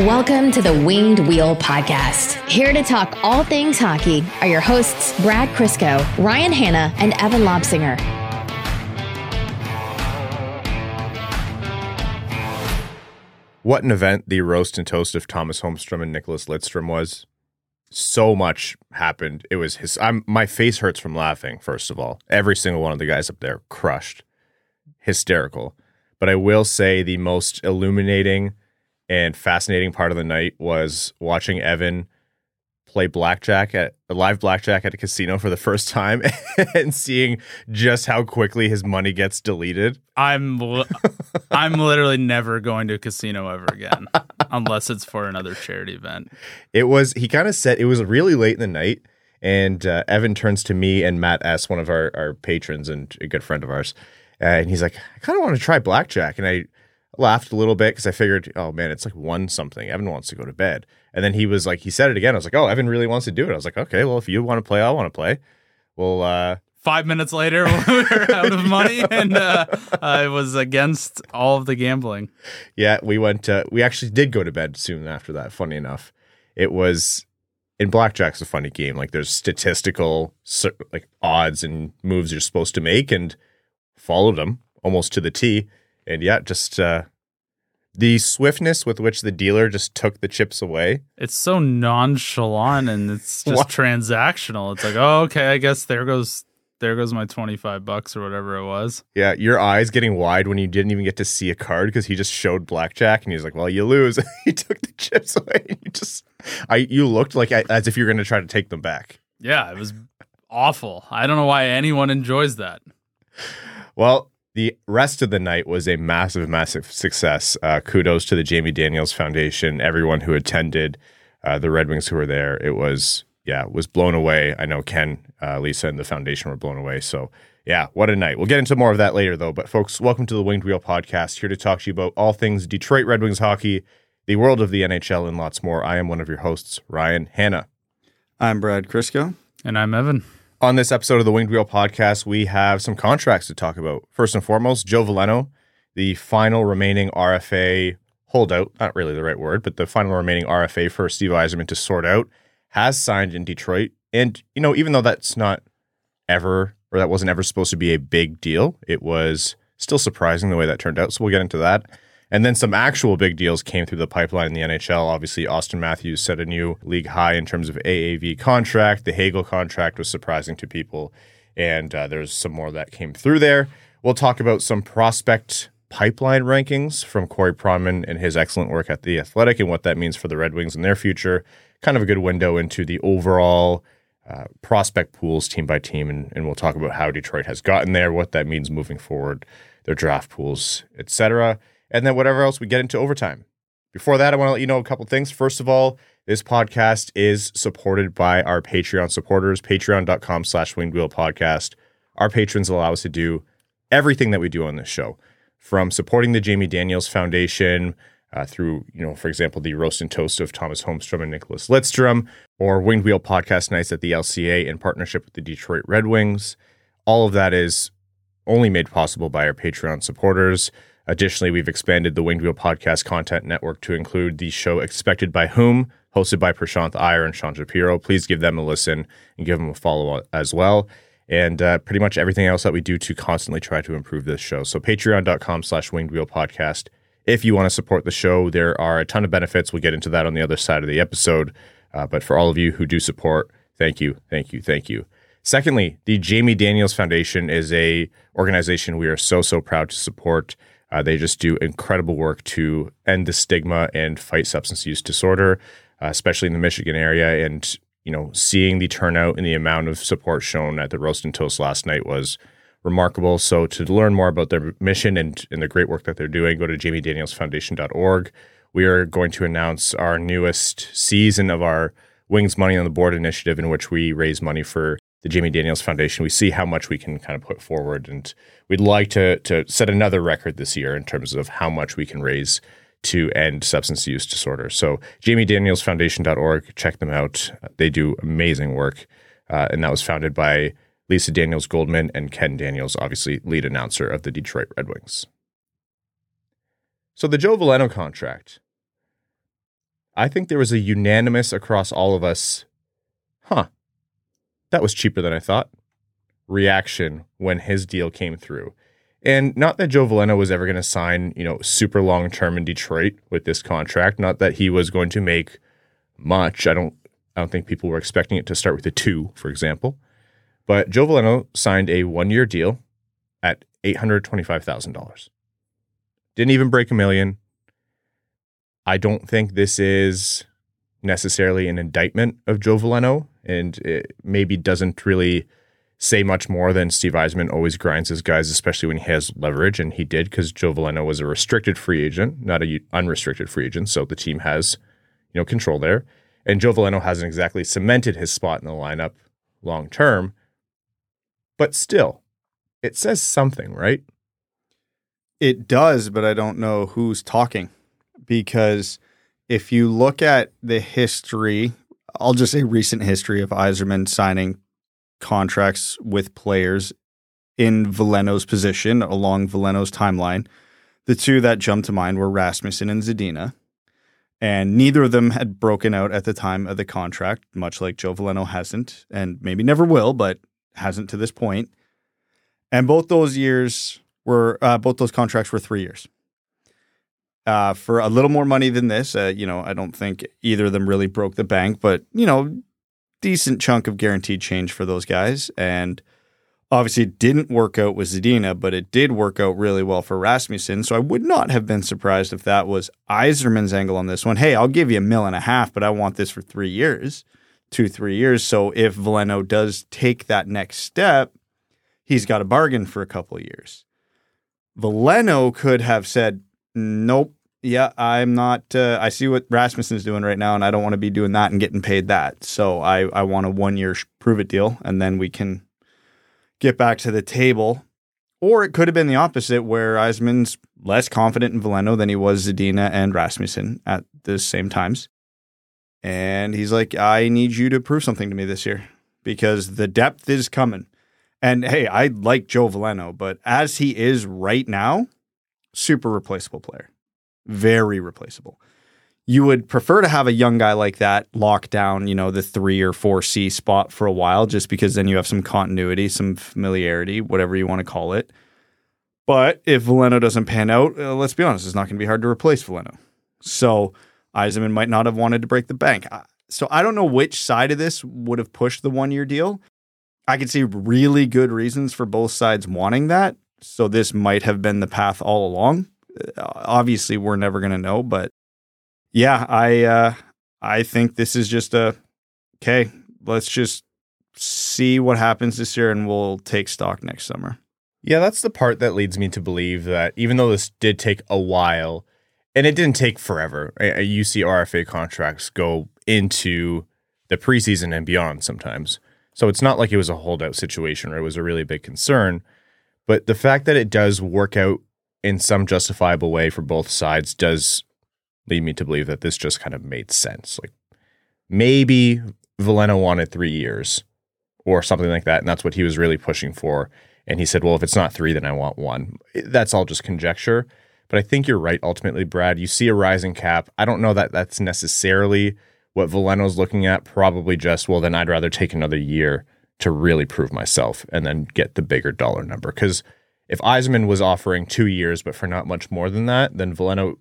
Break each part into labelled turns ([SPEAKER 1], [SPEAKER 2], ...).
[SPEAKER 1] Welcome to the Winged Wheel Podcast. Here to talk all things hockey are your hosts, Brad Crisco, Ryan Hanna, and Evan Lobsinger.
[SPEAKER 2] What an event the roast and toast of Tomas Holmstrom and Nicklas Lidstrom was. So much happened. It was his. I'm my face hurts from laughing. First of all, every single one of the guys up there crushed, hysterical. But I will say the most illuminating and fascinating part of the night was watching Evan play blackjack at a live blackjack at a casino for the first time and seeing just how quickly his money gets deleted.
[SPEAKER 3] I'm li- I'm literally never going to a casino ever again unless it's for another charity event.
[SPEAKER 2] It was he kind of said it was really late in the night and uh, Evan turns to me and Matt S, one of our our patrons and a good friend of ours, uh, and he's like, I kind of want to try blackjack, and I laughed a little bit because I figured, oh man, it's like one something. Evan wants to go to bed. And then he was like, he said it again. I was like, oh, Evan really wants to do it. I was like, okay, well, if you want to play, I want to play. Well, uh,
[SPEAKER 3] Five minutes later, we were out of money, and uh, it was against all of the gambling.
[SPEAKER 2] yeah, we went, uh, we actually did go to bed soon after that. Funny enough, it was in blackjack's a funny game. Like there's statistical like odds and moves you're supposed to make and followed them almost to the T. And yeah, just uh, the swiftness with which the dealer just took the chips away.
[SPEAKER 3] It's so nonchalant and it's just transactional. It's like, oh, okay, I guess there goes there goes my twenty five bucks or whatever it was.
[SPEAKER 2] Yeah, your eyes getting wide when you didn't even get to see a card because he just showed blackjack and he was like, "Well, you lose." he took the chips away. And you just, I, you looked like as if you're going to try to take them back.
[SPEAKER 3] Yeah, it was awful. I don't know why anyone enjoys that.
[SPEAKER 2] Well, the rest of the night was a massive, massive success. Uh, kudos to the Jamie Daniels Foundation, everyone who attended, uh, the Red Wings who were there. It was, yeah, was blown away. I know Ken, uh, Lisa, and the foundation were blown away. So, yeah, what a night. We'll get into more of that later, though. But, folks, welcome to the Winged Wheel Podcast, here to talk to you about all things Detroit Red Wings hockey, the world of the NHL, and lots more. I am one of your hosts, Ryan Hanna.
[SPEAKER 4] I'm Brad Crisco.
[SPEAKER 3] And I'm Evan.
[SPEAKER 2] On this episode of the Winged Wheel podcast, we have some contracts to talk about. First and foremost, Joe Veleno, the final remaining RFA holdout, not really the right word, but the final remaining RFA for Steve Yzerman to sort out, has signed in Detroit. And, you know, even though that's not ever, or that wasn't ever supposed to be a big deal, it was still surprising the way that turned out. So we'll get into that. And then some actual big deals came through the pipeline in the NHL. Obviously, Auston Matthews set a new league high in terms of AAV contract. The Hagel contract was surprising to people, and uh, there's some more that came through there. We'll talk about some prospect pipeline rankings from Corey Pronman and his excellent work at the Athletic and what that means for the Red Wings and their future. Kind of a good window into the overall uh, prospect pools team by team, and, and we'll talk about how Detroit has gotten there, what that means moving forward, their draft pools, etc and then whatever else we get into overtime. Before that, I want to let you know a couple things. First of all, this podcast is supported by our Patreon supporters, patreon.com slash winged wheel podcast. Our patrons allow us to do everything that we do on this show, from supporting the Jamie Daniels Foundation uh, through, you know, for example, the roast and toast of Tomas Holmstrom and Nicklas Lidstrom, or Winged Wheel podcast nights at the LCA in partnership with the Detroit Red Wings. All of that is only made possible by our Patreon supporters. Additionally, we've expanded the Winged Wheel Podcast content network to include the show Expected by Whom, hosted by Prashanth Iyer and Sean Shapiro. Please give them a listen and give them a follow as well. And uh, pretty much everything else that we do to constantly try to improve this show. So patreon.com slash winged wheel podcast. If you want to support the show, there are a ton of benefits. We'll get into that on the other side of the episode. Uh, but for all of you who do support, thank you, thank you, thank you. Secondly, the Jamie Daniels Foundation is a organization we are so so proud to support. Uh, they just do incredible work to end the stigma and fight substance use disorder, uh, especially in the Michigan area. And you know, seeing the turnout and the amount of support shown at the roast and toast last night was remarkable. So to learn more about their mission and, and the great work that they're doing, go to jamiedanielsfoundation.org. We are going to announce our newest season of our Wings Money on the Board initiative, in which we raise money for the Jamie Daniels Foundation. We see how much we can kind of put forward, and we'd like to to set another record this year in terms of how much we can raise to end substance use disorder. So, jamiedanielsfoundation.org, check them out. They do amazing work, uh, and that was founded by Lisa Daniels Goldman and Ken Daniels, obviously lead announcer of the Detroit Red Wings. So, the Joe Veleno contract I think there was a unanimous across all of us, huh, that was cheaper than I thought, reaction when his deal came through. And not that Joe Veleno was ever going to sign, you know, super long term in Detroit with this contract. Not that he was going to make much. I don't I don't think people were expecting it to start with a two, for example. But Joe Veleno signed a one year deal at $825,000. Didn't even break a million. I don't think this is necessarily an indictment of Joe Veleno, and it maybe doesn't really say much more than Steve Yzerman always grinds his guys, especially when he has leverage, and he did because Joe Veleno was a restricted free agent, not a unrestricted free agent, so the team has you know control there. And Joe Veleno hasn't exactly cemented his spot in the lineup long term, but still, it says something, right?
[SPEAKER 4] It does, but I don't know who's talking because if you look at the history, I'll just say recent history of Yzerman signing contracts with players in Veleno's position along Veleno's timeline. The two that jumped to mind were Rasmussen and Zadina. And neither of them had broken out at the time of the contract, much like Joe Veleno hasn't, and maybe never will, but hasn't to this point. And both those years were, uh, both those contracts were three years. Uh, for a little more money than this, uh, you know, I don't think either of them really broke the bank, but, you know, decent chunk of guaranteed change for those guys. And obviously, it didn't work out with Zadina, but it did work out really well for Rasmussen. So I would not have been surprised if that was Yzerman's angle on this one. Hey, I'll give you a mill and a half, but I want this for three years, two, three years. So if Veleno does take that next step, he's got a bargain for a couple of years. Veleno could have said, nope. Yeah, I'm not. Uh, I see what Rasmussen's doing right now, and I don't want to be doing that and getting paid that. So I, I want a one year prove it deal, and then we can get back to the table. Or it could have been the opposite, where Yzerman's less confident in Veleno than he was Zadina and Rasmussen at the same times. And he's like, I need you to prove something to me this year because the depth is coming. And hey, I like Joe Veleno, but as he is right now, super replaceable player. Very replaceable. You would prefer to have a young guy like that lock down, you know, the three or four C spot for a while, just because then you have some continuity, some familiarity, whatever you want to call it. But if Veleno doesn't pan out, uh, let's be honest, it's not going to be hard to replace Veleno. So Yzerman might not have wanted to break the bank. So I don't know which side of this would have pushed the one year deal. I could see really good reasons for both sides wanting that. So this might have been the path all along. Obviously, we're never going to know, but yeah, I uh, I think this is just a okay. Let's just see what happens this year, and we'll take stock next summer.
[SPEAKER 2] Yeah, that's the part that leads me to believe that even though this did take a while, and it didn't take forever, you see RFA contracts go into the preseason and beyond sometimes. So it's not like it was a holdout situation or it was a really big concern. But the fact that it does work out in some justifiable way for both sides does lead me to believe that this just kind of made sense. Like maybe Veleno wanted three years or something like that. And that's what he was really pushing for. And he said, well, if it's not three, then I want one. That's all just conjecture. But I think you're right, ultimately, Brad. You see a rising cap. I don't know that that's necessarily what Veleno's looking at. Probably just, well, then I'd rather take another year to really prove myself and then get the bigger dollar number. Because if Yzerman was offering two years, but for not much more than that, then Veleno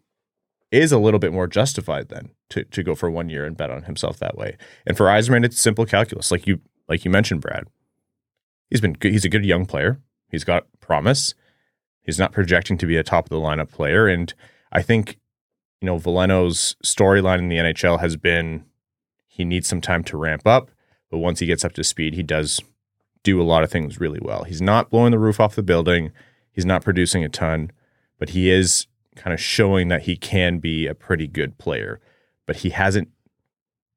[SPEAKER 2] is a little bit more justified then to, to go for one year and bet on himself that way. And for Yzerman, it's simple calculus, like you like you mentioned, Brad. He's been good, he's a good young player. He's got promise. He's not projecting to be a top of the lineup player, and I think you know Veleno's storyline in the NHL has been he needs some time to ramp up, but once he gets up to speed, he does do a lot of things really well. He's not blowing the roof off the building. He's not producing a ton, but he is kind of showing that he can be a pretty good player, but he hasn't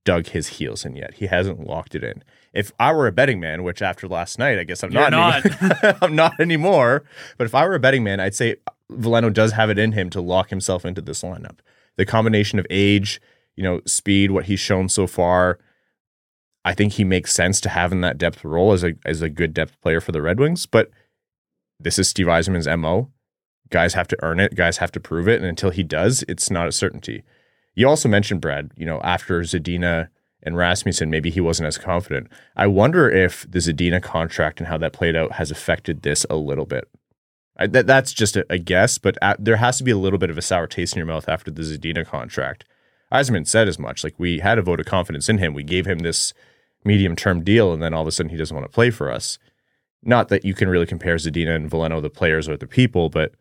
[SPEAKER 2] dug his heels in yet. He hasn't locked it in. If I were a betting man, which after last night, I guess I'm
[SPEAKER 3] You're
[SPEAKER 2] not, Anymore, I'm not anymore. But if I were a betting man, I'd say Veleno does have it in him to lock himself into this lineup. The combination of age, you know, speed, what he's shown so far, I think he makes sense to have in that depth role as a as a good depth player for the Red Wings. But this is Steve Yzerman's mo. Guys have to earn it. Guys have to prove it, and until he does, it's not a certainty. You also mentioned Brad, you know, after Zadina and Rasmussen, maybe he wasn't as confident. I wonder if the Zadina contract and how that played out has affected this a little bit. I, that, that's just a, a guess, but at, there has to be a little bit of a sour taste in your mouth after the Zadina contract. Yzerman said as much. Like we had a vote of confidence in him. We gave him this medium term deal, and then all of a sudden he doesn't want to play for us. Not that you can really compare Zadina and Veleno, the players or the people, but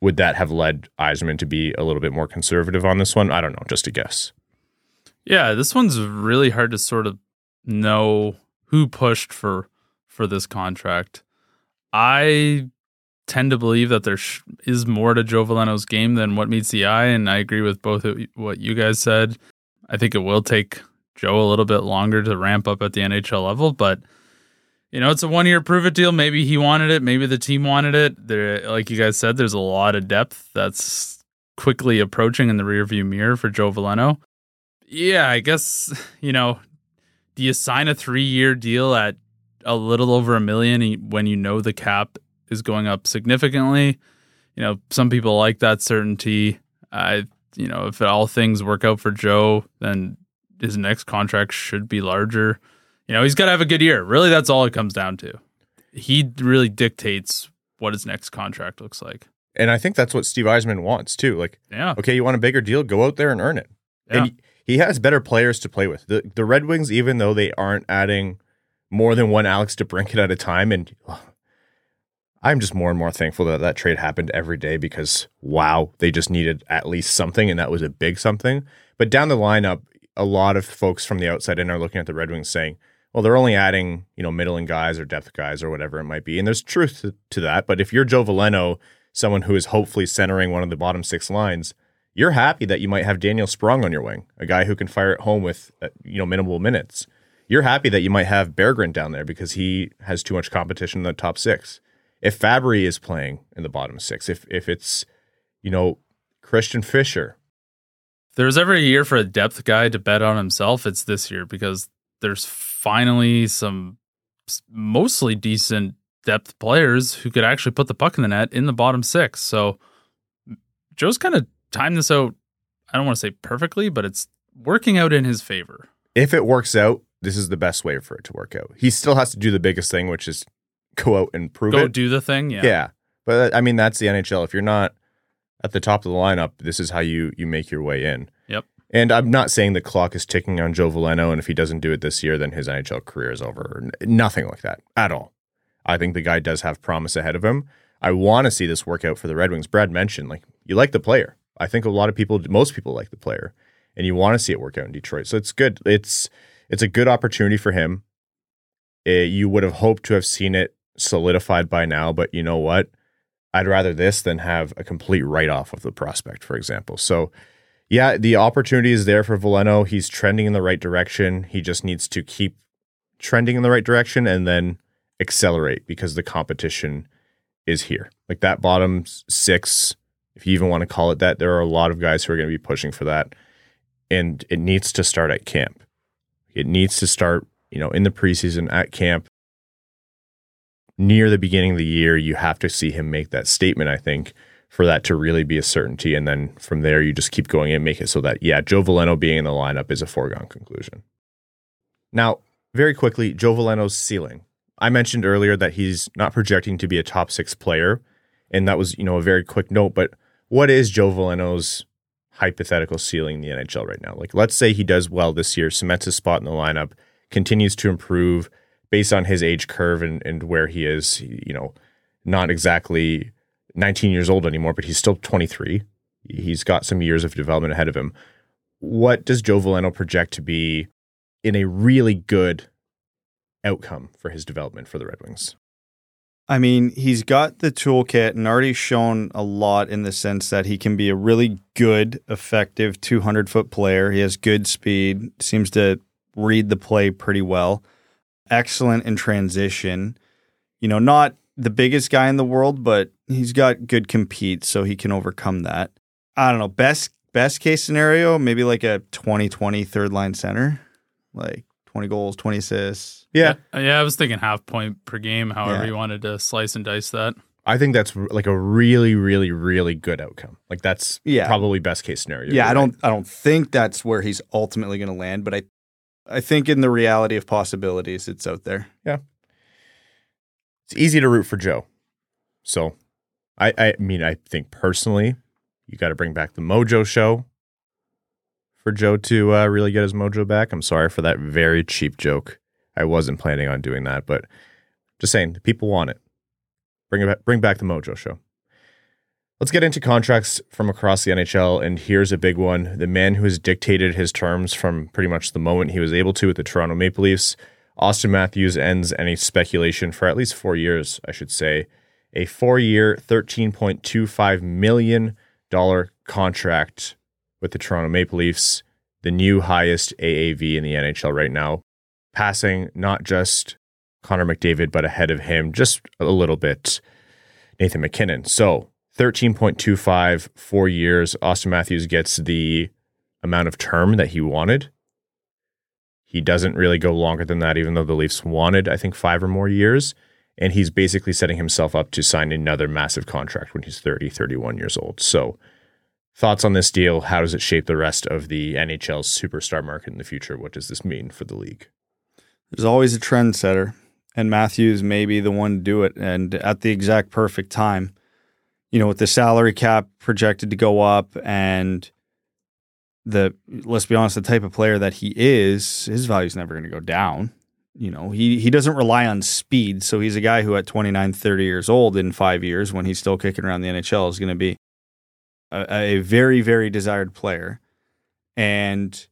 [SPEAKER 2] would that have led Yzerman to be a little bit more conservative on this one? I don't know, just a guess.
[SPEAKER 3] Yeah, this one's really hard to sort of know who pushed for for this contract. I tend to believe that there is more to Joe Veleno's game than what meets the eye, and I agree with both what you guys said. I think it will take Joe a little bit longer to ramp up at the NHL level, but you know, it's a one year prove it deal. Maybe he wanted it, maybe the team wanted it. There, like you guys said, there's a lot of depth that's quickly approaching in the rearview mirror for Joe Veleno. Yeah, I guess you know, do you sign a three year deal at a little over a million when you know the cap is going up significantly? You know, some people like that certainty. I, you know, if all things work out for Joe, then his next contract should be larger. You know, he's got to have a good year. Really, that's all it comes down to. He really dictates what his next contract looks like.
[SPEAKER 2] And I think that's what Steve Yzerman wants too. Like,
[SPEAKER 3] Yeah.
[SPEAKER 2] okay, you want a bigger deal? Go out there and earn it.
[SPEAKER 3] Yeah.
[SPEAKER 2] And he has better players to play with. The the Red Wings, even though they aren't adding more than one Alex DeBrincat at a time, and ugh, I'm just more and more thankful that that trade happened every day because wow, they just needed at least something, and that was a big something. But down the lineup, a lot of folks from the outside in are looking at the Red Wings saying, well, they're only adding, you know, middling guys or depth guys or whatever it might be. And there's truth to, that. But if you're Joe Veleno, someone who is hopefully centering one of the bottom six lines, you're happy that you might have Daniel Sprong on your wing, a guy who can fire at home with, uh, you know, minimal minutes. You're happy that you might have Berggren down there because he has too much competition in the top six. If Fabbri is playing in the bottom six, if if it's, you know, Christian
[SPEAKER 3] Fischer, there's every year for a depth guy to bet on himself, it's this year because there's finally some mostly decent depth players who could actually put the puck in the net in the bottom six. So Joe's kind of timed this out. I don't want to say perfectly, but it's working out in his favor.
[SPEAKER 2] if it works out, this is the best way for it to work out. He still has to do the biggest thing, which is go out and prove
[SPEAKER 3] Go
[SPEAKER 2] it.
[SPEAKER 3] Go do the thing. Yeah.
[SPEAKER 2] yeah. But I mean, that's the NHL. If you're not at the top of the lineup, this is how you you make your way in.
[SPEAKER 3] Yep.
[SPEAKER 2] And I'm not saying the clock is ticking on Joe Veleno, and if he doesn't do it this year, then his NHL career is over. Nothing like that at all. I think the guy does have promise ahead of him. I want to see this work out for the Red Wings. Brad mentioned like you like the player. I think a lot of people, most people like the player, and you want to see it work out in Detroit. So it's good. It's it's a good opportunity for him. Eh, you would have hoped to have seen it solidified by now, but you know what? I'd rather this than have a complete write off of the prospect, for example. So, yeah, the opportunity is there for Veleno. He's trending in the right direction. He just needs to keep trending in the right direction and then accelerate because the competition is here. Like that bottom six, if you even want to call it that, there are a lot of guys who are going to be pushing for that. And it needs to start at camp. It needs to start, you know, in the preseason at camp near the beginning of the year, you have to see him make that statement, I think, for that to really be a certainty. And then from there, you just keep going and make it so that, yeah, Joe Veleno being in the lineup is a foregone conclusion. Now, very quickly, Joe Veleno's ceiling. I mentioned earlier that he's not projecting to be a top six player. And that was, you know, a very quick note. But what is Joe Veleno's hypothetical ceiling in the NHL right now? Like, let's say he does well this year, cements his spot in the lineup, continues to improve based on his age curve and, and where he is, you know, not exactly 19 years old anymore, but he's still 23. He's got some years of development ahead of him. What does Joe Veleno project to be in a really good outcome for his development for the Red Wings?
[SPEAKER 4] I mean, he's got the toolkit and already shown a lot in the sense that he can be a really good, effective 200 foot player. He has good speed, seems to read the play pretty well, excellent in transition. You know, not the biggest guy in the world, but he's got good compete, so he can overcome that. I don't know. Best best case scenario, maybe like a 20-20 third line center, like 20 goals, 20 assists.
[SPEAKER 2] Yeah.
[SPEAKER 3] Yeah, I was thinking half point per game, however
[SPEAKER 4] Yeah.
[SPEAKER 3] you wanted to slice and dice that.
[SPEAKER 2] I think that's like a really, really, really good outcome. Like that's
[SPEAKER 4] Yeah.
[SPEAKER 2] probably best case scenario.
[SPEAKER 4] Yeah,
[SPEAKER 2] You're
[SPEAKER 4] I don't
[SPEAKER 2] right.
[SPEAKER 4] I don't think that's where he's ultimately going to land, but I I think in the reality of possibilities, it's out there. Yeah.
[SPEAKER 2] It's easy to root for Joe. So, I, I mean, I think personally, you got to bring back the Mojo show for Joe to uh, really get his mojo back. I'm sorry for that very cheap joke. I wasn't planning on doing that, but just saying, people want it. Bring it back, bring back the Mojo show. Let's get into contracts from across the NHL, and here's a big one: the man who has dictated his terms from pretty much the moment he was able to with the Toronto Maple Leafs. Auston Matthews ends any speculation for at least four years, I should say. A four year, $13.25 million contract with the Toronto Maple Leafs, the new highest AAV in the NHL right now, passing not just Connor McDavid, but ahead of him just a little bit, Nathan MacKinnon. So 13.25, four years. Auston Matthews gets the amount of term that he wanted. He doesn't really go longer than that, even though the Leafs wanted, I think, five or more years. And he's basically setting himself up to sign another massive contract when he's 30, 31 years old. So, thoughts on this deal? How does it shape the rest of the NHL's superstar market in the future? What does this mean for the league?
[SPEAKER 4] There's always a trendsetter, and Matthews may be the one to do it, and at the exact perfect time. You know, with the salary cap projected to go up, and the let's be honest, the type of player that he is, his value is never going to go down. You know, he he doesn't rely on speed, so he's a guy who at 29, 30 years old in five years, when he's still kicking around the NHL, is going to be a, a very very desired player, and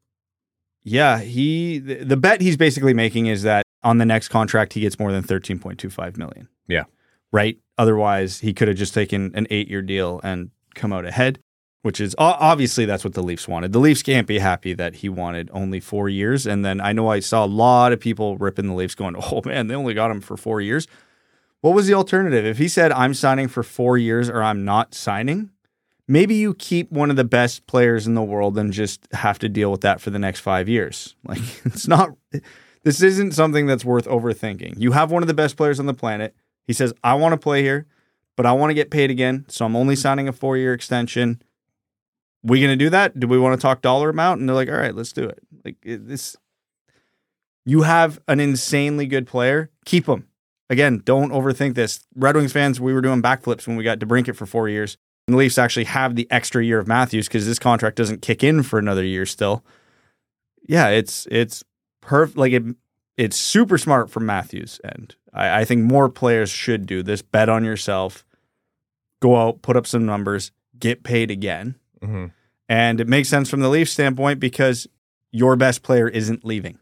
[SPEAKER 4] yeah, he the, the bet he's basically making is that on the next contract he gets more than 13.25 million.
[SPEAKER 2] Yeah.
[SPEAKER 4] Right? Otherwise, he could have just taken an 8-year deal and come out ahead, which is obviously that's what the Leafs wanted. The Leafs can't be happy that he wanted only 4 years and then I know I saw a lot of people ripping the Leafs going, "Oh man, they only got him for 4 years." What was the alternative? If he said I'm signing for 4 years or I'm not signing, maybe you keep one of the best players in the world and just have to deal with that for the next five years. Like it's not, this isn't something that's worth overthinking. You have one of the best players on the planet. He says, I want to play here, but I want to get paid again. So I'm only signing a four year extension. We going to do that? Do we want to talk dollar amount? And they're like, all right, let's do it. Like this, you have an insanely good player. Keep him. Again, don't overthink this. Red Wings fans, we were doing backflips when we got DeBrincat for four years. And the Leafs actually have the extra year of Matthews because this contract doesn't kick in for another year still. Yeah, it's it's perfect. Like it, it's super smart from Matthews, end. I, I think more players should do this. Bet on yourself, go out, put up some numbers, get paid again,
[SPEAKER 2] Mm-hmm.
[SPEAKER 4] and it makes sense from the Leafs standpoint because your best player isn't leaving.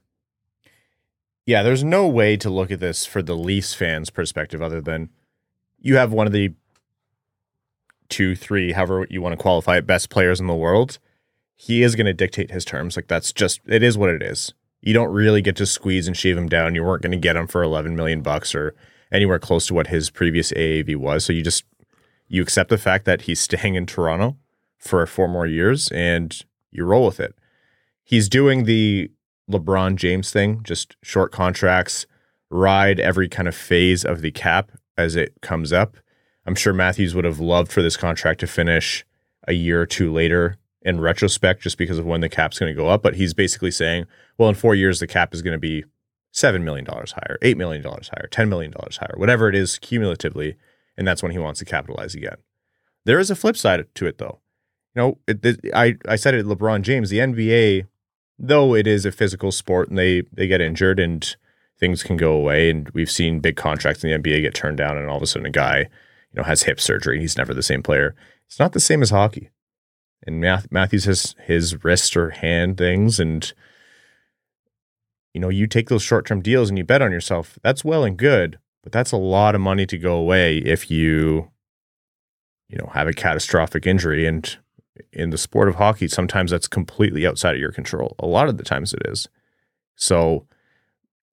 [SPEAKER 2] Yeah, there's no way to look at this for the Leafs fans' perspective other than you have one of the two, three, however you want to qualify it, best players in the world. He is going to dictate his terms. Like that's just it is what it is. You don't really get to squeeze and shave him down. You weren't going to get him for 11 million bucks or anywhere close to what his previous AAV was. So you just you accept the fact that he's staying in Toronto for four more years and you roll with it. He's doing the LeBron James thing, just short contracts, ride every kind of phase of the cap as it comes up. I'm sure Matthews would have loved for this contract to finish a year or two later in retrospect, just because of when the cap's going to go up. But he's basically saying, well, in four years, the cap is going to be $7 million higher, $8 million higher, $10 million higher, whatever it is cumulatively. And that's when he wants to capitalize again. There is a flip side to it, though. You know, it, it, I, I said it, LeBron James, the NBA, though it is a physical sport and they, they get injured and things can go away. And we've seen big contracts in the NBA get turned down, and all of a sudden a guy, you know, has hip surgery. He's never the same player. It's not the same as hockey. And Matthews has his wrist or hand things, and you know, you take those short term deals and you bet on yourself. That's well and good, but that's a lot of money to go away if you, you know, have a catastrophic injury. And in the sport of hockey, sometimes that's completely outside of your control. A lot of the times it is. So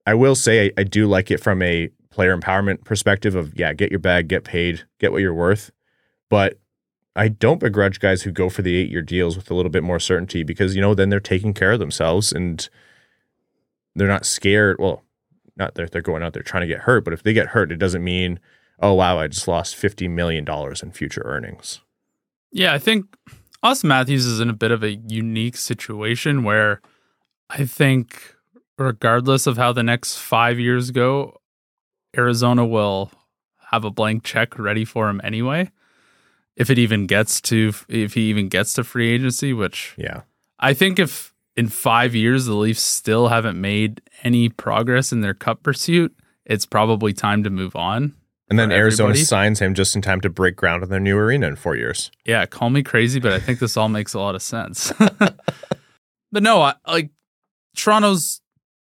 [SPEAKER 2] I will say I, I do like it from a player empowerment perspective of yeah, get your bag, get paid, get what you're worth. But I don't begrudge guys who go for the eight year deals with a little bit more certainty because you know then they're taking care of themselves and they're not scared. Well, not that they're going out there trying to get hurt, but if they get hurt, it doesn't mean oh wow, I just lost fifty million dollars in future earnings.
[SPEAKER 3] Yeah, I think Auston Matthews is in a bit of a unique situation where I think, regardless of how the next five years go, Arizona will have a blank check ready for him anyway. If it even gets to, if he even gets to free agency, which
[SPEAKER 2] Yeah.
[SPEAKER 3] I think if in five years the Leafs still haven't made any progress in their cup pursuit, it's probably time to move on.
[SPEAKER 2] And then Arizona
[SPEAKER 3] everybody?
[SPEAKER 2] signs him just in time to break ground on their new arena in four years.
[SPEAKER 3] Yeah, call me crazy, but I think this all makes a lot of sense. but no, I, like Toronto's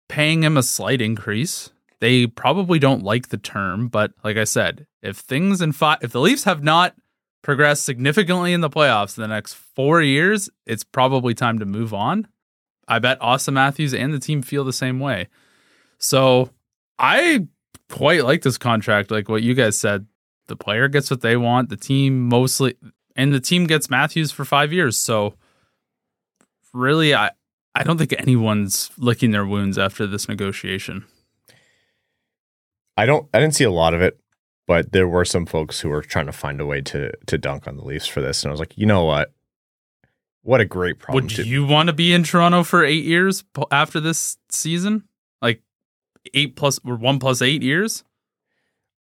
[SPEAKER 3] paying him a slight increase. They probably don't like the term, but like I said, if things in five, if the Leafs have not progressed significantly in the playoffs in the next four years, it's probably time to move on. I bet Auston Matthews and the team feel the same way. So I quite like this contract. Like what you guys said, the player gets what they want. The team mostly, and the team gets Matthews for five years. So really, I I don't think anyone's licking their wounds after this negotiation.
[SPEAKER 2] I don't I didn't see a lot of it, but there were some folks who were trying to find a way to to dunk on the Leafs for this. And I was like, you know what? What a great problem
[SPEAKER 3] Would
[SPEAKER 2] to
[SPEAKER 3] you want to be in Toronto for eight years after this season? Like eight plus or one plus eight years?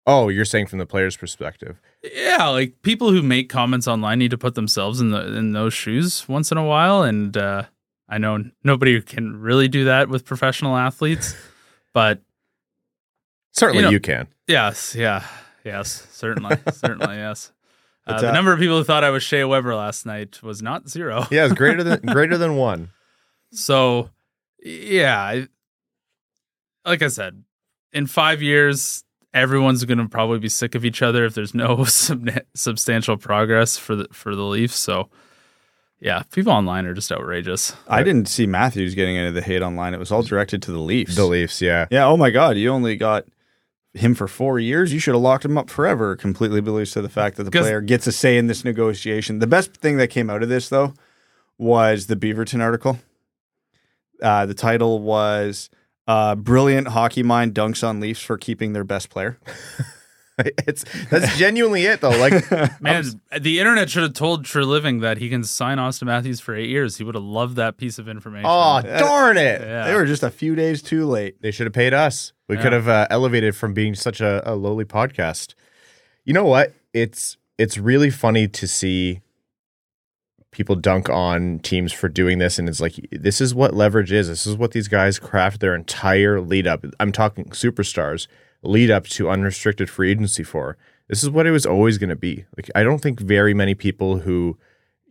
[SPEAKER 2] Oh, you're saying from the player's perspective.
[SPEAKER 3] Yeah, like people who make comments online need to put themselves in the in those shoes once in a while, and uh, I know nobody can really do that with professional athletes, but
[SPEAKER 2] Certainly
[SPEAKER 3] You
[SPEAKER 2] you, can.
[SPEAKER 3] yes, yeah, yes, certainly, certainly, yes. Uh, the number of people who thought I was Shea Weber last night was not zero.
[SPEAKER 2] Yeah, it's greater than greater than one.
[SPEAKER 3] So, yeah, I, like I said, in five years, everyone's going to probably be sick of each other if there's no sub- substantial progress for the for the Leafs. So, yeah, people online are just outrageous.
[SPEAKER 4] I didn't see Matthews getting any of the hate online. It was all directed to the Leafs.
[SPEAKER 2] The Leafs, yeah.
[SPEAKER 4] Yeah. Oh my God. You only got him for four years. You should have locked him up forever. Completely believes to the fact that the player gets a say in this negotiation. The best thing that came out of this, though, was the Beaverton article. Uh, the title was uh, "Brilliant Hockey Mind Dunks on Leafs for Keeping Their Best Player."
[SPEAKER 2] It's that's genuinely it though. Like
[SPEAKER 3] Man, the internet should have told Treliving that he can sign Auston Matthews for eight years. He would have loved that piece of information.
[SPEAKER 2] oh darn it.
[SPEAKER 3] yeah.
[SPEAKER 4] They were just a few days too late.
[SPEAKER 2] They should have paid us. We
[SPEAKER 3] Yeah.
[SPEAKER 2] could have uh, elevated from being such a, a lowly podcast. You know what? It's it's really funny to see people dunk on teams for doing this, and it's like this is what leverage is. This is what these guys craft their entire lead up. I'm talking superstars lead up to unrestricted free agency for. This is what it was always going to be. Like I don't think very many people who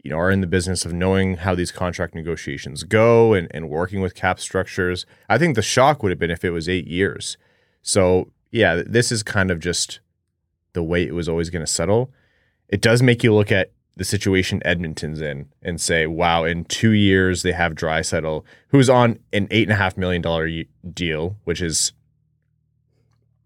[SPEAKER 2] you know are in the business of knowing how these contract negotiations go and, and working with cap structures. I think the shock would have been if it was eight years. So yeah, this is kind of just the way it was always going to settle. It does make you look at the situation Edmonton's in and say, wow, in two years they have Draisaitl, who's on an eight and a half million dollar deal, which is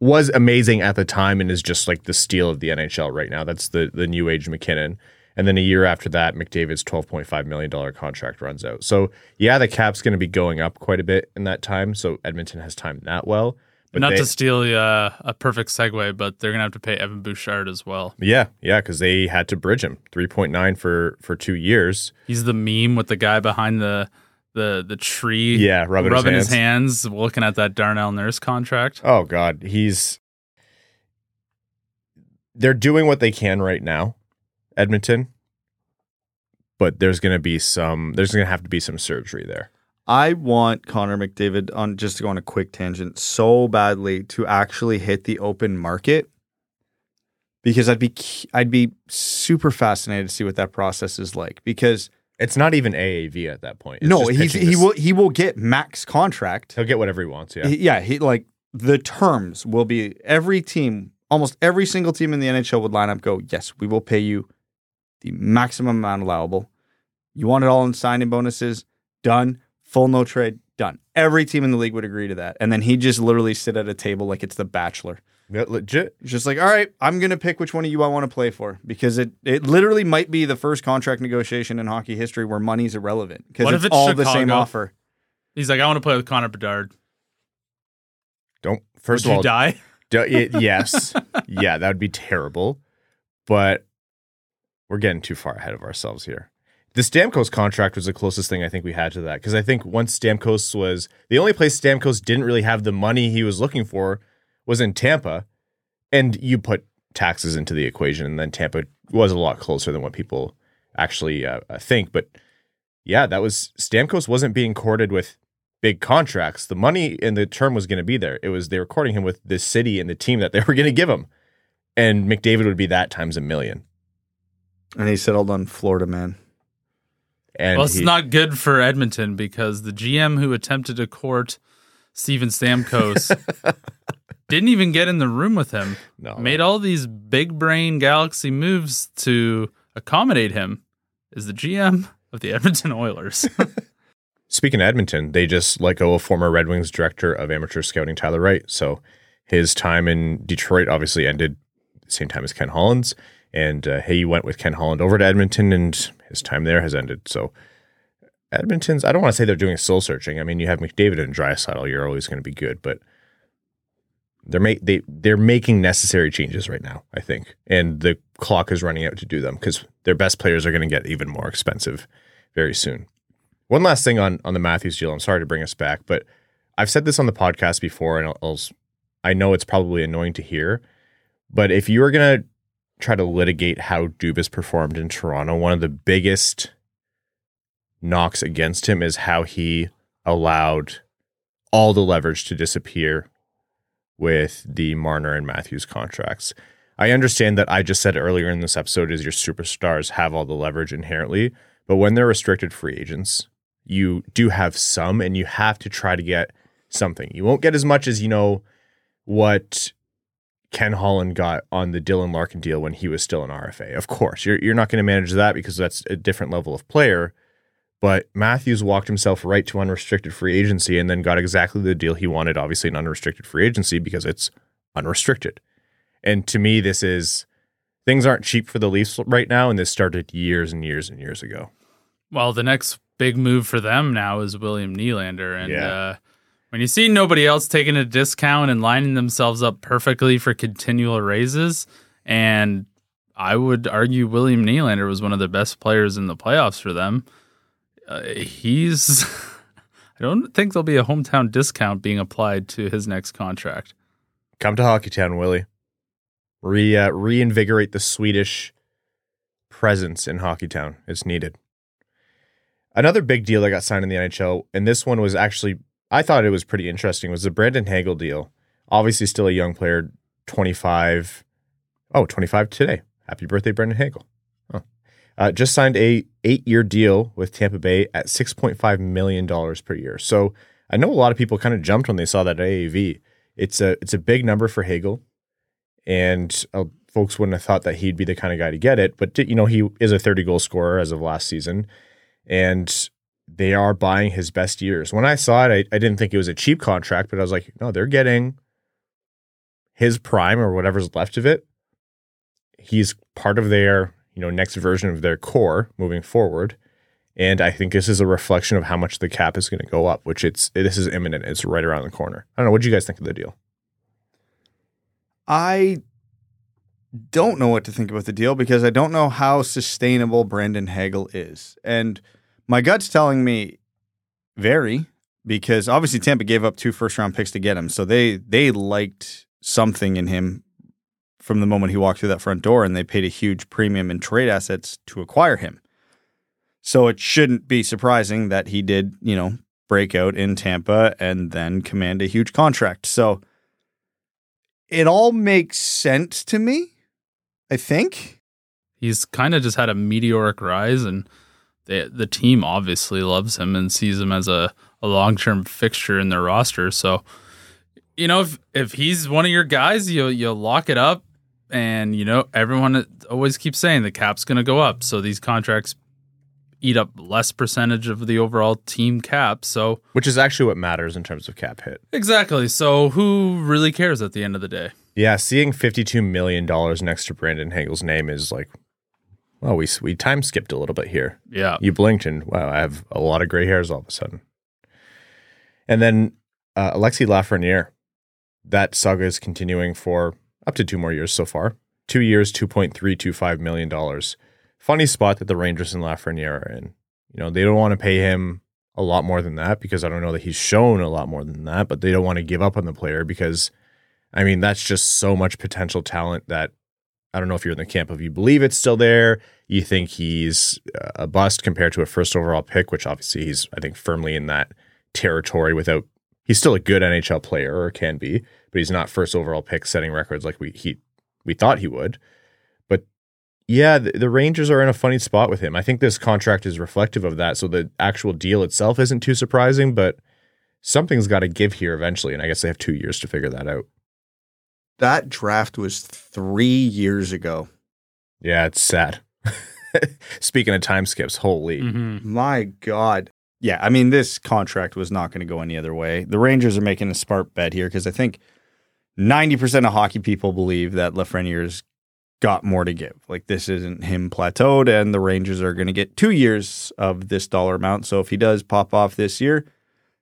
[SPEAKER 2] was amazing at the time and is just like the steal of the NHL right now. That's the the new age MacKinnon. And then a year after that, McDavid's twelve point five million dollar contract runs out. So yeah, the cap's going to be going up quite a bit in that time. So Edmonton has timed that well. But
[SPEAKER 3] Not
[SPEAKER 2] they-
[SPEAKER 3] to steal uh, a perfect segue, but they're going to have to pay Evan Bouchard as well.
[SPEAKER 2] yeah, yeah, because they had to bridge him three point nine for for two years.
[SPEAKER 3] He's the meme with the guy behind the the the tree.
[SPEAKER 2] Yeah, rubbing, his, hands.
[SPEAKER 3] his hands, looking at that Darnell Nurse contract.
[SPEAKER 2] Oh God, he's. They're doing what they can right now, Edmonton. But there's going to be some. There's going to have to be some surgery there.
[SPEAKER 4] I want Connor McDavid on just to go on a quick tangent so badly to actually hit the open market because I'd be I'd be super fascinated to see what that process is like because
[SPEAKER 2] It's not even AAV at that point. It's
[SPEAKER 4] no
[SPEAKER 2] just
[SPEAKER 4] he's he
[SPEAKER 2] this-
[SPEAKER 4] will he will get max contract.
[SPEAKER 2] He'll get whatever he wants. Yeah.
[SPEAKER 4] He- yeah he like the terms will be every team almost every single team in the NHL would line up go yes we will pay you the maximum amount allowable. You want it all in signing bonuses? Done. Full no trade? Done. Every team in the league would agree to that. And then he just literally sit at a table like it's the bachelor
[SPEAKER 2] Yeah, legit.
[SPEAKER 4] Just like, all right, I'm gonna pick which one of you I want to play for because it it literally might be the first contract negotiation in hockey history where money's irrelevant because
[SPEAKER 3] What
[SPEAKER 4] it's,
[SPEAKER 3] if it's
[SPEAKER 4] all the same
[SPEAKER 3] Chicago?
[SPEAKER 4] offer.
[SPEAKER 3] He's like, I want to play with Connor Bedard.
[SPEAKER 2] Don't. First
[SPEAKER 3] Would
[SPEAKER 2] of all,
[SPEAKER 3] die?
[SPEAKER 2] Do- yes. yeah, that would be terrible. But we're getting too far ahead of ourselves here. The Stamkos contract was the closest thing I think we had to that because I think once Stamkos was the only place Stamkos didn't really have the money he was looking for was in Tampa, and you put taxes into the equation, and then Tampa was a lot closer than what people actually uh, uh, think. But yeah, that was Stamkos wasn't being courted with big contracts. The money and the term was going to be there. It was they were courting him with the city and the team that they were going to give him, and McDavid would be that times a million.
[SPEAKER 4] And he settled on Florida man.
[SPEAKER 2] And
[SPEAKER 3] well, it's
[SPEAKER 2] he-
[SPEAKER 3] not good for Edmonton because the GM who attempted to court Steven Stamkos didn't even get in the room with him.
[SPEAKER 2] no,
[SPEAKER 3] Made all these big brain galaxy moves to accommodate him. Is the GM of the Edmonton Oilers?
[SPEAKER 2] Speaking of Edmonton, they just let go of former Red Wings director of amateur scouting Tyler Wright. So his time in Detroit obviously ended the same time as Ken Holland's. And uh, he went with Ken Holland over to Edmonton, and his time there has ended. So Edmonton's, I don't want to say they're doing soul searching. I mean, you have McDavid and Draisaitl, you're always going to be good, but they're they they're making necessary changes right now, I think, and the clock is running out to do them because their best players are going to get even more expensive very soon. One last thing on on the Matthews deal. I'm sorry to bring us back, but I've said this on the podcast before, and I'll, I'll I know it's probably annoying to hear, but if you were gonna try to litigate how Dubas performed in Toronto, one of the biggest knocks against him is how he allowed all the leverage to disappear with the Marner and Matthews contracts. I understand that I just said earlier in this episode is your superstars have all the leverage inherently, but when they're restricted free agents, you do have some and you have to try to get something. You won't get as much as you know what Ken Holland got on the Dylan Larkin deal when he was still an RFA. Of course, you're you're not going to manage that because that's a different level of player. But Matthews walked himself right to unrestricted free agency and then got exactly the deal he wanted, obviously an unrestricted free agency because it's unrestricted. And to me, this is things aren't cheap for the Leafs right now, and this started years and years and years ago.
[SPEAKER 3] well, the next big move for them now is William Nylander. And
[SPEAKER 2] Yeah.
[SPEAKER 3] uh, when you see nobody else taking a discount and lining themselves up perfectly for continual raises, and I would argue William Nylander was one of the best players in the playoffs for them. Uh, he's. I don't think there'll be a hometown discount being applied to his next contract.
[SPEAKER 2] Come to Hockeytown, Willie. Re uh, reinvigorate the Swedish presence in Hockeytown. It's needed. Another big deal that got signed in the NHL, and this one was actually I thought it was pretty interesting, was the Brandon Hagel deal. Obviously, still a young player, 25. Oh, 25 today. Happy birthday, Brandon Hagel. Uh, just signed a eight year deal with Tampa Bay at $6.5 million per year. So I know a lot of people kind of jumped when they saw that AAV. It's a it's a big number for Hagel, and uh, folks wouldn't have thought that he'd be the kind of guy to get it. But you know he is a 30 goal scorer as of last season, and they are buying his best years. When I saw it, I, I didn't think it was a cheap contract, but I was like, no, they're getting his prime or whatever's left of it. He's part of their you know next version of their core moving forward. And I think this is a reflection of how much the cap is going to go up, which it's this is imminent. It's right around the corner. I don't know. What do you guys think of the deal?
[SPEAKER 4] I don't know what to think about the deal because I don't know how sustainable Brandon Hagel is. And my gut's telling me very because obviously Tampa gave up two first round picks to get him. So they they liked something in him from the moment he walked through that front door and they paid a huge premium in trade assets to acquire him. So it shouldn't be surprising that he did, you know, break out in Tampa and then command a huge contract. So it all makes sense to me, I think.
[SPEAKER 3] He's kind of just had a meteoric rise, and the the team obviously loves him and sees him as a, a long term fixture in their roster. So, you know, if if he's one of your guys, you you lock it up, and you know everyone always keeps saying the cap's going to go up, so these contracts eat up less percentage of the overall team cap. So
[SPEAKER 2] Which is actually what matters in terms of cap hit.
[SPEAKER 3] exactly. So who really cares at the end of the day?
[SPEAKER 2] Yeah, seeing fifty-two million dollars next to Brandon Hagel's name is like, well, we we time skipped a little bit here.
[SPEAKER 3] Yeah.
[SPEAKER 2] You blinked and wow, I have a lot of gray hairs all of a sudden. And then uh, Alexi Lafreniere, that saga is continuing for up to two more years so far. Two years, $2.325 million. Funny spot that the Rangers and Lafreniere are in. You know, they don't want to pay him a lot more than that because I don't know that he's shown a lot more than that, but they don't want to give up on the player because, I mean, that's just so much potential talent that I don't know if you're in the camp of you believe it's still there. You think he's a bust compared to a first overall pick, which obviously he's, I think, firmly in that territory without, he's still a good NHL player or can be, but he's not first overall pick setting records like we, he, we thought he would. But yeah, the, the Rangers are in a funny spot with him. I think this contract is reflective of that. So the actual deal itself isn't too surprising, but something's got to give here eventually. And I guess they have two years to figure that out.
[SPEAKER 4] That draft was three years ago.
[SPEAKER 2] Yeah, it's sad. Speaking of time skips, holy.
[SPEAKER 3] Mm-hmm.
[SPEAKER 4] My God. Yeah, I mean, this contract was not going to go any other way. The Rangers are making a smart bet here because I think 90% of hockey people believe that Lafreniere's got more to give. Like, this isn't him plateaued, and the Rangers are going to get two years of this dollar amount. So if he does pop off this year,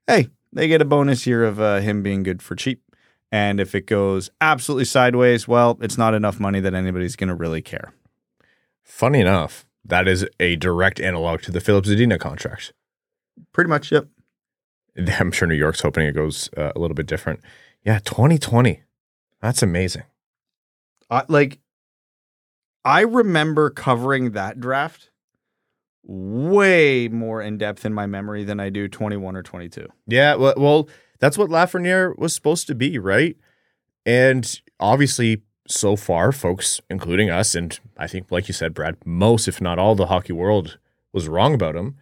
[SPEAKER 4] hey, they get a bonus year of uh, him being good for cheap. And if it goes absolutely sideways, well, it's not enough money that anybody's going to really care.
[SPEAKER 2] Funny enough, that is a direct analog to the Filip Zadina contract.
[SPEAKER 4] Pretty much, yep.
[SPEAKER 2] I'm sure New York's hoping it goes uh, a little bit different. Yeah, 2020. That's amazing.
[SPEAKER 4] I like I remember covering that draft way more in depth in my memory than I do 21 or 22.
[SPEAKER 2] Yeah, well, well that's what Lafreniere was supposed to be, right? And obviously, so far, folks, including us, and I think, like you said, Brad, most, if not all, the hockey world was wrong about him.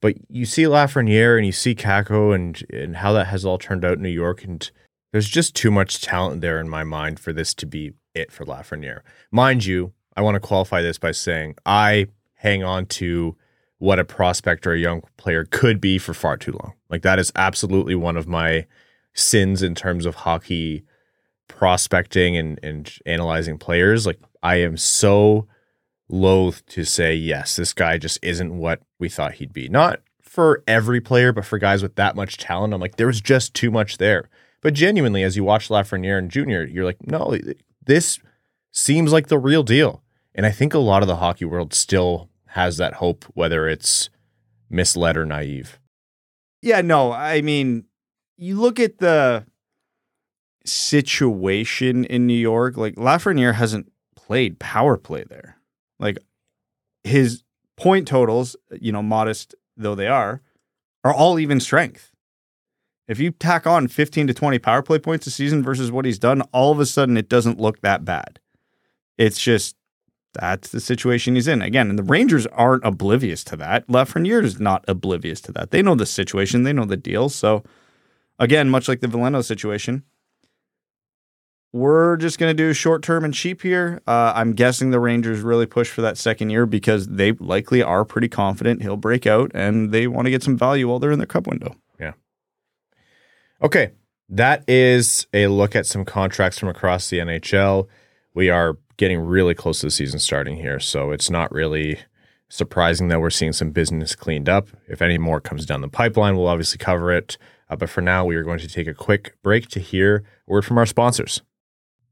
[SPEAKER 2] But you see Lafreniere and you see Kakko and and how that has all turned out in New York, and there's just too much talent there in my mind for this to be it for Lafreniere. Mind you, I want to qualify this by saying I hang on to what a prospect or a young player could be for far too long. Like that is absolutely one of my sins in terms of hockey prospecting and, and analyzing players. Like I am so loath to say, yes, this guy just isn't what we thought he'd be. Not for every player, but for guys with that much talent. I'm like, there was just too much there. But genuinely, as you watch Lafreniere and Junior, you're like, no, this seems like the real deal. And I think a lot of the hockey world still has that hope, whether it's misled or naive.
[SPEAKER 4] Yeah, no, I mean, you look at the situation in New York, like Lafreniere hasn't played power play there. Like his point totals, you know, modest though they are, are all even strength. If you tack on 15 to 20 power play points a season versus what he's done, all of a sudden it doesn't look that bad. It's just that's the situation he's in. Again, and the Rangers aren't oblivious to that. Lafreniere is not oblivious to that. They know the situation, they know the deal. So, again, much like the Veleno situation, we're just going to do short term and cheap here. Uh, I'm guessing the Rangers really push for that second year because they likely are pretty confident he'll break out and they want to get some value while they're in their cup window.
[SPEAKER 2] Okay. That is a look at some contracts from across the NHL. We are getting really close to the season starting here, so it's not really surprising that we're seeing some business cleaned up. If any more comes down the pipeline, we'll obviously cover it. Uh, but for now, we are going to take a quick break to hear a word from our sponsors.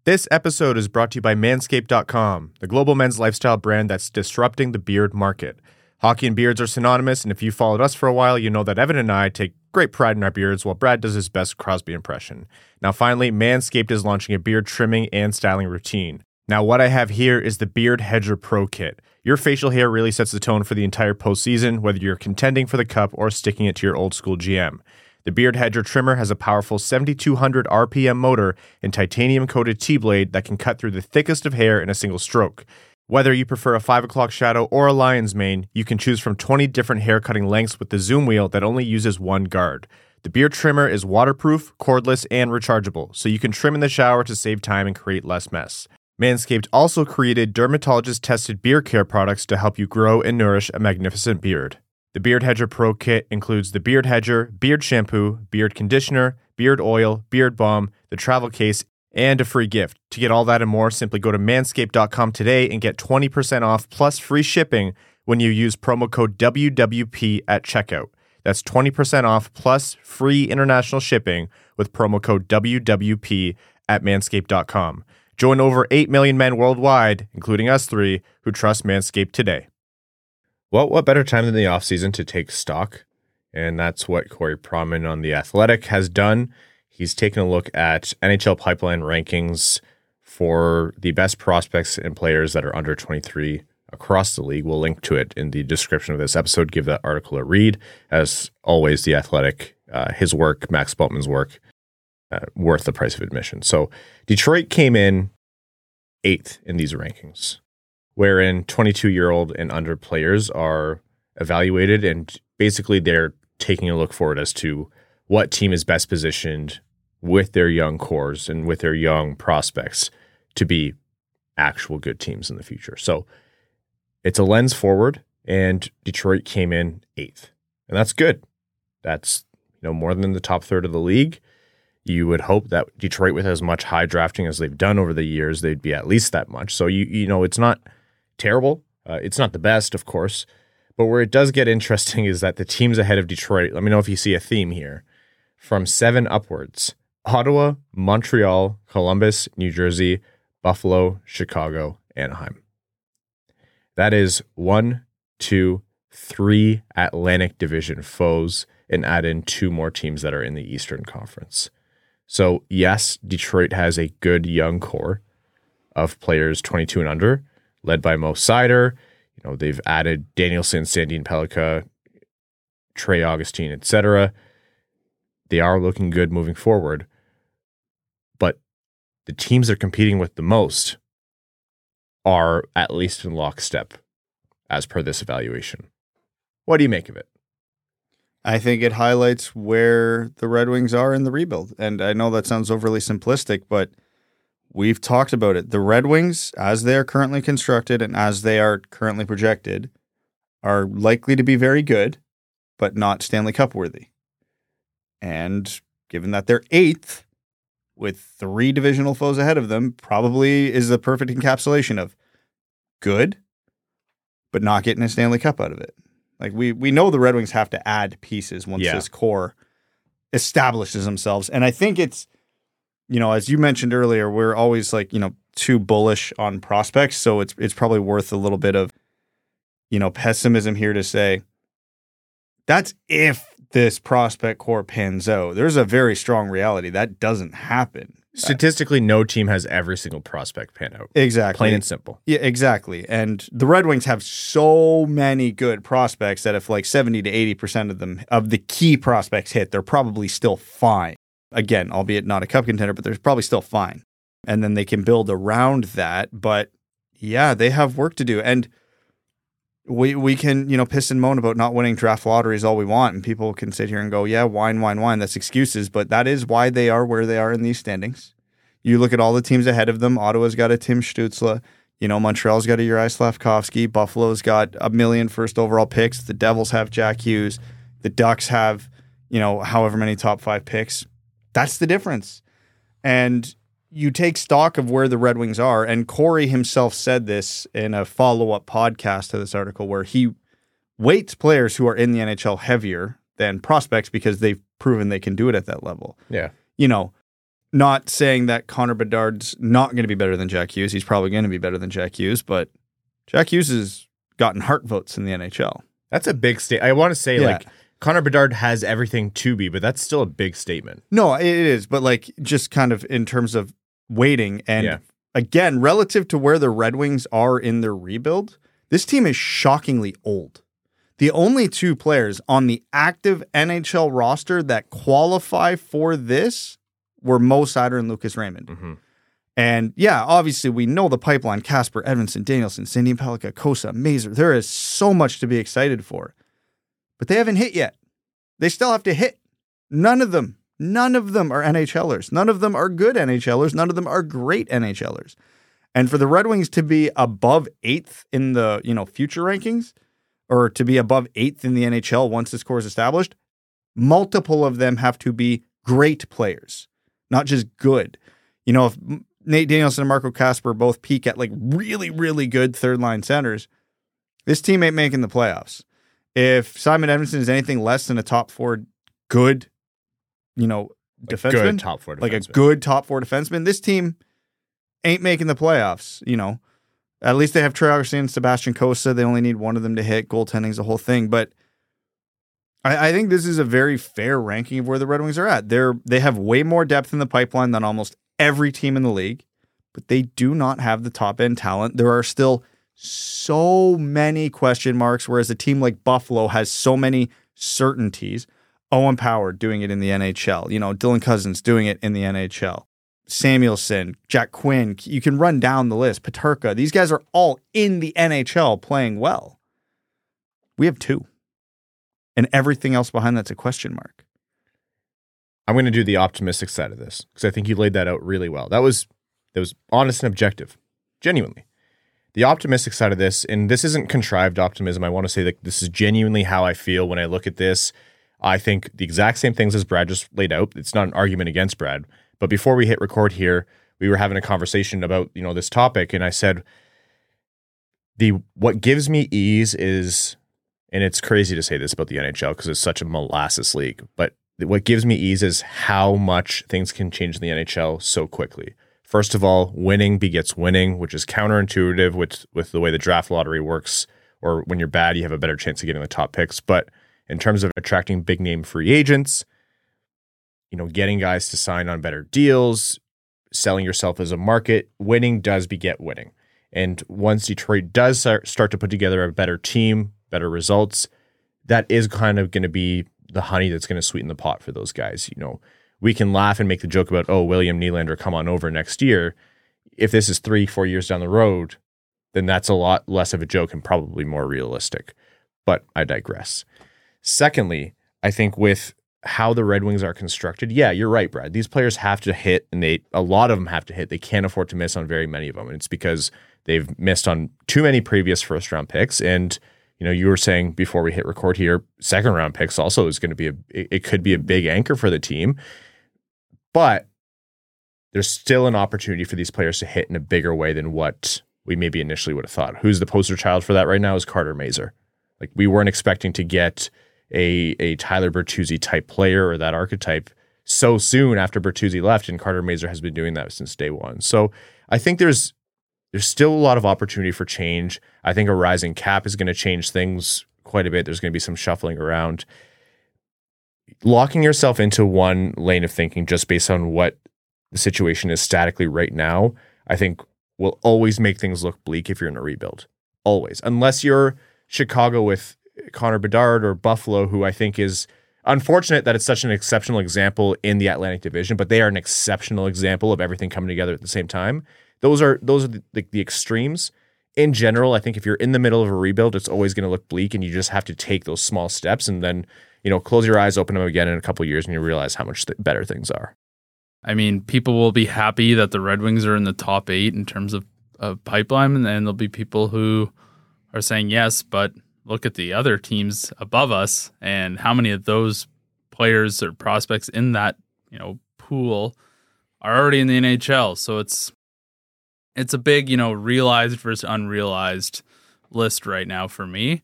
[SPEAKER 2] This episode is brought to you by Manscaped.com, the global men's lifestyle brand that's disrupting the beard market. Hockey and beards are synonymous, and if you followed us for a while, you know that Evan and I take great pride in our beards while Brad does his best Crosby impression. Now, finally, Manscaped is launching a beard trimming and styling routine. Now, what I have here is the Beard Hedger Pro Kit. Your facial hair really sets the tone for the entire postseason, whether you're contending for the cup or sticking it to your old school GM. The Beard Hedger trimmer has a powerful 7200 RPM motor and titanium coated T blade that can cut through the thickest of hair in a single stroke. Whether you prefer a 5 o'clock shadow or a lion's mane, you can choose from 20 different hair cutting lengths with the zoom wheel that only uses one guard. The beard trimmer is waterproof, cordless, and rechargeable, so you can trim in the shower to save time and create less mess. Manscaped also created dermatologist tested beard care products to help you grow and nourish a magnificent beard. The Beard Hedger Pro Kit includes the Beard Hedger, beard shampoo, beard conditioner, beard oil, beard balm, the travel case, and a free gift. To get all that and more, simply go to manscaped.com today and get 20% off plus free shipping when you use promo code WWP at checkout. That's 20% off plus free international shipping with promo code WWP at manscaped.com. Join over 8 million men worldwide, including us three, who trust Manscaped today. Well, what better time than the offseason to take stock? And that's what Corey Pronman on The Athletic has done. He's taken a look at NHL pipeline rankings for the best prospects and players that are under 23 across the league. We'll link to it in the description of this episode. Give that article a read. As always, The Athletic, uh, his work, Max Bultman's work, uh, worth the price of admission. So Detroit came in eighth in these rankings, wherein 22 year old and under players are evaluated and basically they're taking a look forward as to what team is best positioned with their young cores and with their young prospects to be actual good teams in the future. So it's a lens forward, and Detroit came in eighth, and that's good. That's you know more than the top third of the league. You would hope that Detroit, with as much high drafting as they've done over the years, they'd be at least that much. So you you know it's not terrible. Uh, it's not the best, of course, but where it does get interesting is that the teams ahead of Detroit. Let me know if you see a theme here. From seven upwards: Ottawa, Montreal, Columbus, New Jersey, Buffalo, Chicago, Anaheim. That is one, two, three Atlantic Division foes, and add in two more teams that are in the Eastern Conference. So, yes, Detroit has a good young core of players 22 and under, led by Mo Seider. You know, they've added Danielson, Sandin Pellikka, Trey Augustine, etc. They are looking good moving forward. The teams they're competing with the most are at least in lockstep as per this evaluation. What do you make of it?
[SPEAKER 4] I think it highlights where the Red Wings are in the rebuild. And I know that sounds overly simplistic, but we've talked about it. The Red Wings, as they are currently constructed and as they are currently projected, are likely to be very good, but not Stanley Cup worthy. And given that they're eighth, with three divisional foes ahead of them probably is the perfect encapsulation of good, but not getting a Stanley Cup out of it. Like we we know the Red Wings have to add pieces once
[SPEAKER 2] Yeah.
[SPEAKER 4] this core establishes themselves, and I think it's you know as you mentioned earlier, we're always like you know too bullish on prospects, so it's it's probably worth a little bit of you know pessimism here to say that's if this prospect core pans out. There's a very strong reality that doesn't happen.
[SPEAKER 2] Statistically, no team has every single prospect pan out.
[SPEAKER 4] Exactly.
[SPEAKER 2] Plain and simple.
[SPEAKER 4] Yeah, exactly. And the Red Wings have so many good prospects that if like 70 to 80% of them of the key prospects hit, they're probably still fine. Again, albeit not a cup contender, but they're probably still fine. And then they can build around that, but yeah, they have work to do. And we we can, you know, piss and moan about not winning draft lotteries all we want and people can sit here and go, "Yeah, wine, wine, wine, that's excuses," but that is why they are where they are in these standings. You look at all the teams ahead of them. Ottawa's got a Tim Stutzle. You know, Montreal's got a Juraj Slafkovsky. Buffalo's got a million first overall picks. The Devils have Jack Hughes. The Ducks have, you know, however many top five picks. That's the difference. And you take stock of where the Red Wings are. And Corey himself said this in a follow up podcast to this article where he weights players who are in the NHL heavier than prospects because they've proven they can do it at that level
[SPEAKER 2] Yeah.
[SPEAKER 4] you know, not saying that Connor Bedard's not going to be better than Jack Hughes. He's probably going to be better than Jack Hughes, but Jack Hughes has gotten heart votes in the NHL.
[SPEAKER 2] That's a big state. I want to say,
[SPEAKER 4] Yeah.
[SPEAKER 2] like, Connor Bedard has everything to be, but that's still a big statement.
[SPEAKER 4] No, it is, but like just kind of in terms of waiting and
[SPEAKER 2] Yeah.
[SPEAKER 4] again, relative to where the Red Wings are in their rebuild, this team is shockingly old. The only two players on the active NHL roster that qualify for this were Mo Seider and Lucas Raymond.
[SPEAKER 2] Mm-hmm.
[SPEAKER 4] And yeah, obviously we know the pipeline: Kasper, Edvinsson, Danielson, Sandin Pellikka, Cossa, Mazur. There is so much to be excited for, but they haven't hit yet. They still have to hit. None of them, none of them are NHLers. None of them are good NHLers. None of them are great NHLers. And for the Red Wings to be above eighth in the you know future rankings, or to be above eighth in the NHL once this core is established, multiple of them have to be great players, not just good. You know, if Nate Danielson and Marco Kasper both peak at like really, really good third line centers, this team ain't making the playoffs. If Simon Edvinsson is anything less than a top four good, you know, defenseman,
[SPEAKER 2] Good top four defenseman.
[SPEAKER 4] like a good top four defenseman, this team ain't making the playoffs. You know, at least they have Trey Augustine and Sebastian Cossa. They only need one of them to hit. Goaltending's the whole thing, but I, I think this is a very fair ranking of where the Red Wings are at. They're they have way more depth in the pipeline than almost every team in the league, but they do not have the top end talent. There are still so many question marks, whereas a team like Buffalo has so many certainties. Owen Power doing it in the NHL. You know, Dylan Cozens doing it in the NHL. Samuelsson, Jack Quinn, you can run down the list. Peterka, these guys are all in the NHL playing well. We have two. And everything else behind that's a question mark.
[SPEAKER 2] I'm going to do the optimistic side of this because I think you laid that out really well. That was that was honest and objective, genuinely. The optimistic side of this, and this isn't contrived optimism. I want to say that this is genuinely how I feel when I look at this. I think the exact same things as Brad just laid out. It's not an argument against Brad, but before we hit record here, we were having a conversation about you know this topic, and I said the what gives me ease is, and it's crazy to say this about the NHL because it's such a molasses league, but what gives me ease is how much things can change in the NHL so quickly. First of all, winning begets winning, which is counterintuitive with with the way the draft lottery works. Or when you're bad, you have a better chance of getting the top picks. But in terms of attracting big name free agents, you know, getting guys to sign on better deals, selling yourself as a market, winning does beget winning. And once Detroit does start to put together a better team, better results, that is kind of going to be the honey that's going to sweeten the pot for those guys. You know, we can laugh and make the joke about, oh, William Nylander, come on over next year. If this is three, four years down the road, then that's a lot less of a joke and probably more realistic. But I digress. Secondly, I think with how the Red Wings are constructed, yeah, you're right, Brad. These players have to hit, and they a lot of them have to hit. They can't afford to miss on very many of them, and it's because they've missed on too many previous first round picks. And you know, you were saying before we hit record here, second round picks also is going to be a it, could be a big anchor for the team, but there's still an opportunity for these players to hit in a bigger way than what we maybe initially would have thought. Who's the poster child for that right now is Carter Mazur. Like we weren't expecting to get a a Tyler Bertuzzi type player or that archetype so soon after Bertuzzi left, and Carter Mazur has been doing that since day one. So I think there's there's still a lot of opportunity for change. I think a rising cap is going to change things quite a bit. There's going to be some shuffling around. Locking yourself into one lane of thinking just based on what the situation is statically right now, I think will always make things look bleak if you're in a rebuild. Always. Unless you're Chicago with Connor Bedard or Buffalo, who I think is unfortunate that it's such an exceptional example in the Atlantic Division, but they are an exceptional example of everything coming together at the same time. Those are those are the, the, the extremes. In general, I think if you're in the middle of a rebuild, it's always going to look bleak, and you just have to take those small steps, and then you know close your eyes, open them again in a couple years, and you realize how much th- better things are.
[SPEAKER 3] I mean, people will be happy that the Red Wings are in the top eight in terms of, of pipeline, and then there'll be people who are saying yes, but look at the other teams above us and how many of those players or prospects in that you know pool are already in the NHL. So it's it's a big you know realized versus unrealized list right now for me.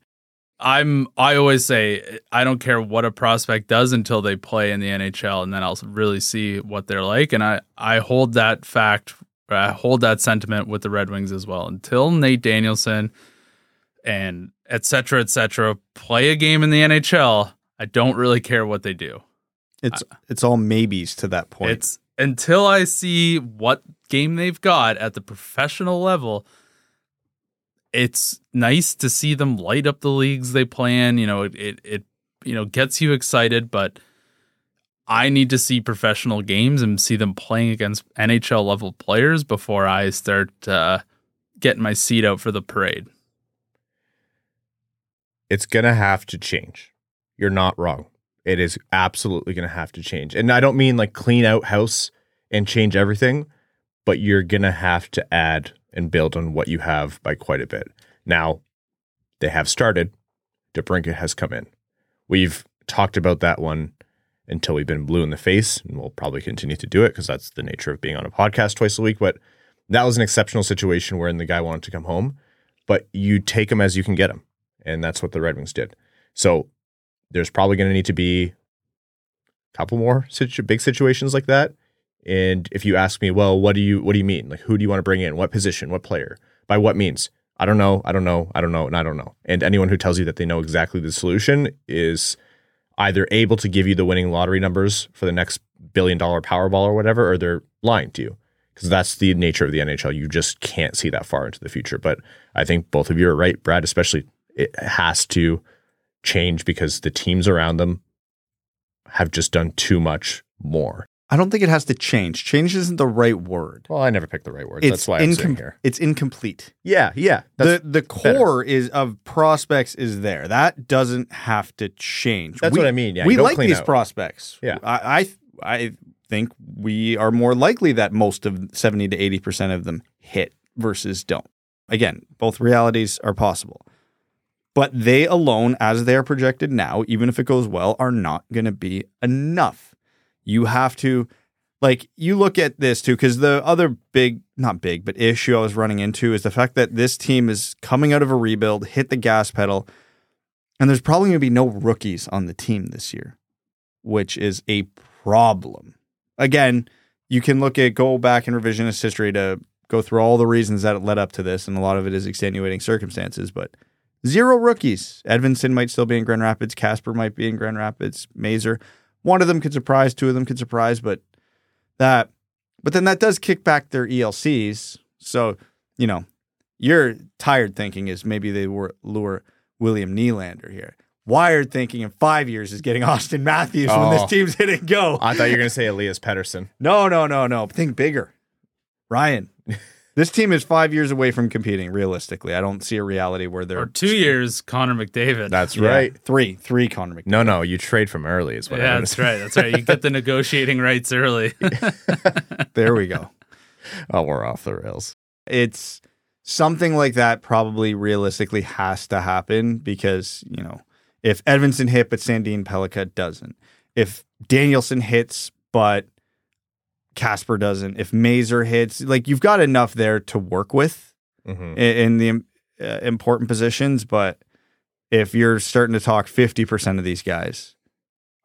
[SPEAKER 3] I'm I always say I don't care what a prospect does until they play in the NHL and then I'll really see what they're like and I I hold that fact I hold that sentiment with the Red Wings as well until Nate Danielson and et cetera, et cetera, play a game in the NHL. I don't really care what they do.
[SPEAKER 4] It's it's all maybes to that point.
[SPEAKER 3] It's until I see what game they've got at the professional level. It's nice to see them light up the leagues they play in. You know, it it, it you know gets you excited, but I need to see professional games and see them playing against NHL level players before I start uh, getting my seat out for the parade.
[SPEAKER 2] It's going to have to change. You're not wrong. It is absolutely going to have to change. And I don't mean like clean out house and change everything, but you're going to have to add and build on what you have by quite a bit. Now, they have started. DeBrincat has come in. We've talked about that one until we've been blue in the face, and we'll probably continue to do it because that's the nature of being on a podcast twice a week. But that was an exceptional situation wherein the guy wanted to come home, but you take him as you can get him. And that's what the Red Wings did. So there's probably going to need to be a couple more situ- big situations like that. And if you ask me, well, what do you what do you mean? Like who do you want to bring in? What position? What player? By what means? I don't know. I don't know. I don't know. And I don't know. And anyone who tells you that they know exactly the solution is either able to give you the winning lottery numbers for the next billion dollar Powerball or whatever, or they're lying to you. Because that's the nature of the NHL. You just can't see that far into the future. But I think both of you are right, Brad, especially it has to change because the teams around them have just done too much more.
[SPEAKER 4] I don't think it has to change. Change isn't the right word.
[SPEAKER 2] Well, I never picked the right words.
[SPEAKER 4] It's
[SPEAKER 2] that's why I'm saying here.
[SPEAKER 4] It's incomplete.
[SPEAKER 2] Yeah, yeah.
[SPEAKER 4] the the core is of prospects is there. That doesn't have to change.
[SPEAKER 2] That's
[SPEAKER 4] We-
[SPEAKER 2] what I mean. Yeah,
[SPEAKER 4] we like these
[SPEAKER 2] out.
[SPEAKER 4] prospects.
[SPEAKER 2] Yeah.
[SPEAKER 4] I, I I think we are more likely that most of seventy to eighty percent of them hit versus don't. Again, both realities are possible. But they alone, as they are projected now, even if it goes well, are not going to be enough. You have to, like, you look at this too, because the other big, not big, but issue I was running into is the fact that this team is coming out of a rebuild, hit the gas pedal, and there's probably going to be no rookies on the team this year, which is a problem. Again, you can look at go back in revisionist history to go through all the reasons that it led up to this, and a lot of it is extenuating circumstances, but zero rookies. Edvinsson might still be in Grand Rapids, Kasper might be in Grand Rapids, Mazur. One of them could surprise, two of them could surprise, but that but then that does kick back their ELCs. So, you know, your tired thinking is maybe they were lure William Nylander here. Wired thinking in five years is getting Auston Matthews when this
[SPEAKER 2] Oh.
[SPEAKER 4] team's hitting go.
[SPEAKER 2] I thought you were going to say Elias Pettersson.
[SPEAKER 4] No, no, no, no. Think bigger. Ryan, this team is five years away from competing, realistically. I don't see a reality where they're
[SPEAKER 3] Or two years, Connor McDavid.
[SPEAKER 2] That's
[SPEAKER 4] Yeah,
[SPEAKER 2] right.
[SPEAKER 4] Three. Three Connor McDavid.
[SPEAKER 2] No, no, you trade from early is what
[SPEAKER 3] yeah,
[SPEAKER 2] noticed.
[SPEAKER 3] that's right. That's right. You get the negotiating rights early.
[SPEAKER 4] There we go.
[SPEAKER 2] Oh, we're off the rails.
[SPEAKER 4] it's something like that probably realistically has to happen because, you know, if Edvinsson hit but Sandin Pellikka doesn't, if Danielson hits but Kasper doesn't, if Mazur hits, like you've got enough there to work with
[SPEAKER 2] hmm
[SPEAKER 4] in, in the uh, important positions. But if you're starting to talk 50% of these guys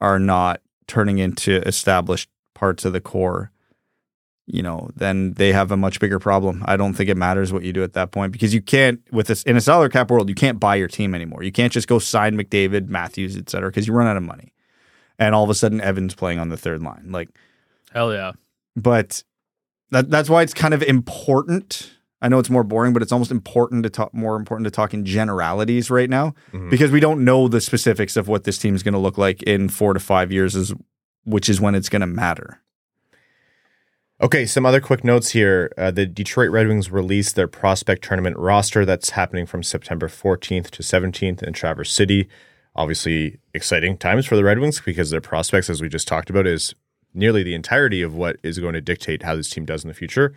[SPEAKER 4] are not turning into established parts of the core, you know, then they have a much bigger problem. I don't think it matters what you do at that point because you can't, with this in a salary cap world, you can't buy your team anymore. You can't just go sign McDavid, Matthews, et cetera, because you run out of money. And all of a sudden, Evans playing on the third line. Like,
[SPEAKER 3] Hell yeah.
[SPEAKER 4] But that that's why it's kind of important. I know it's more boring, but it's almost important to talk more important to talk in generalities right now
[SPEAKER 2] Mhm.
[SPEAKER 4] because we don't know the specifics of what this team is going to look like in four to five years, is which is when it's going to matter.
[SPEAKER 2] Okay, some other quick notes here. Uh, the Detroit Red Wings released their prospect tournament roster that's happening from September 14th to 17th in Traverse City. Obviously, exciting times for the Red Wings because their prospects, as we just talked about, is nearly the entirety of what is going to dictate how this team does in the future.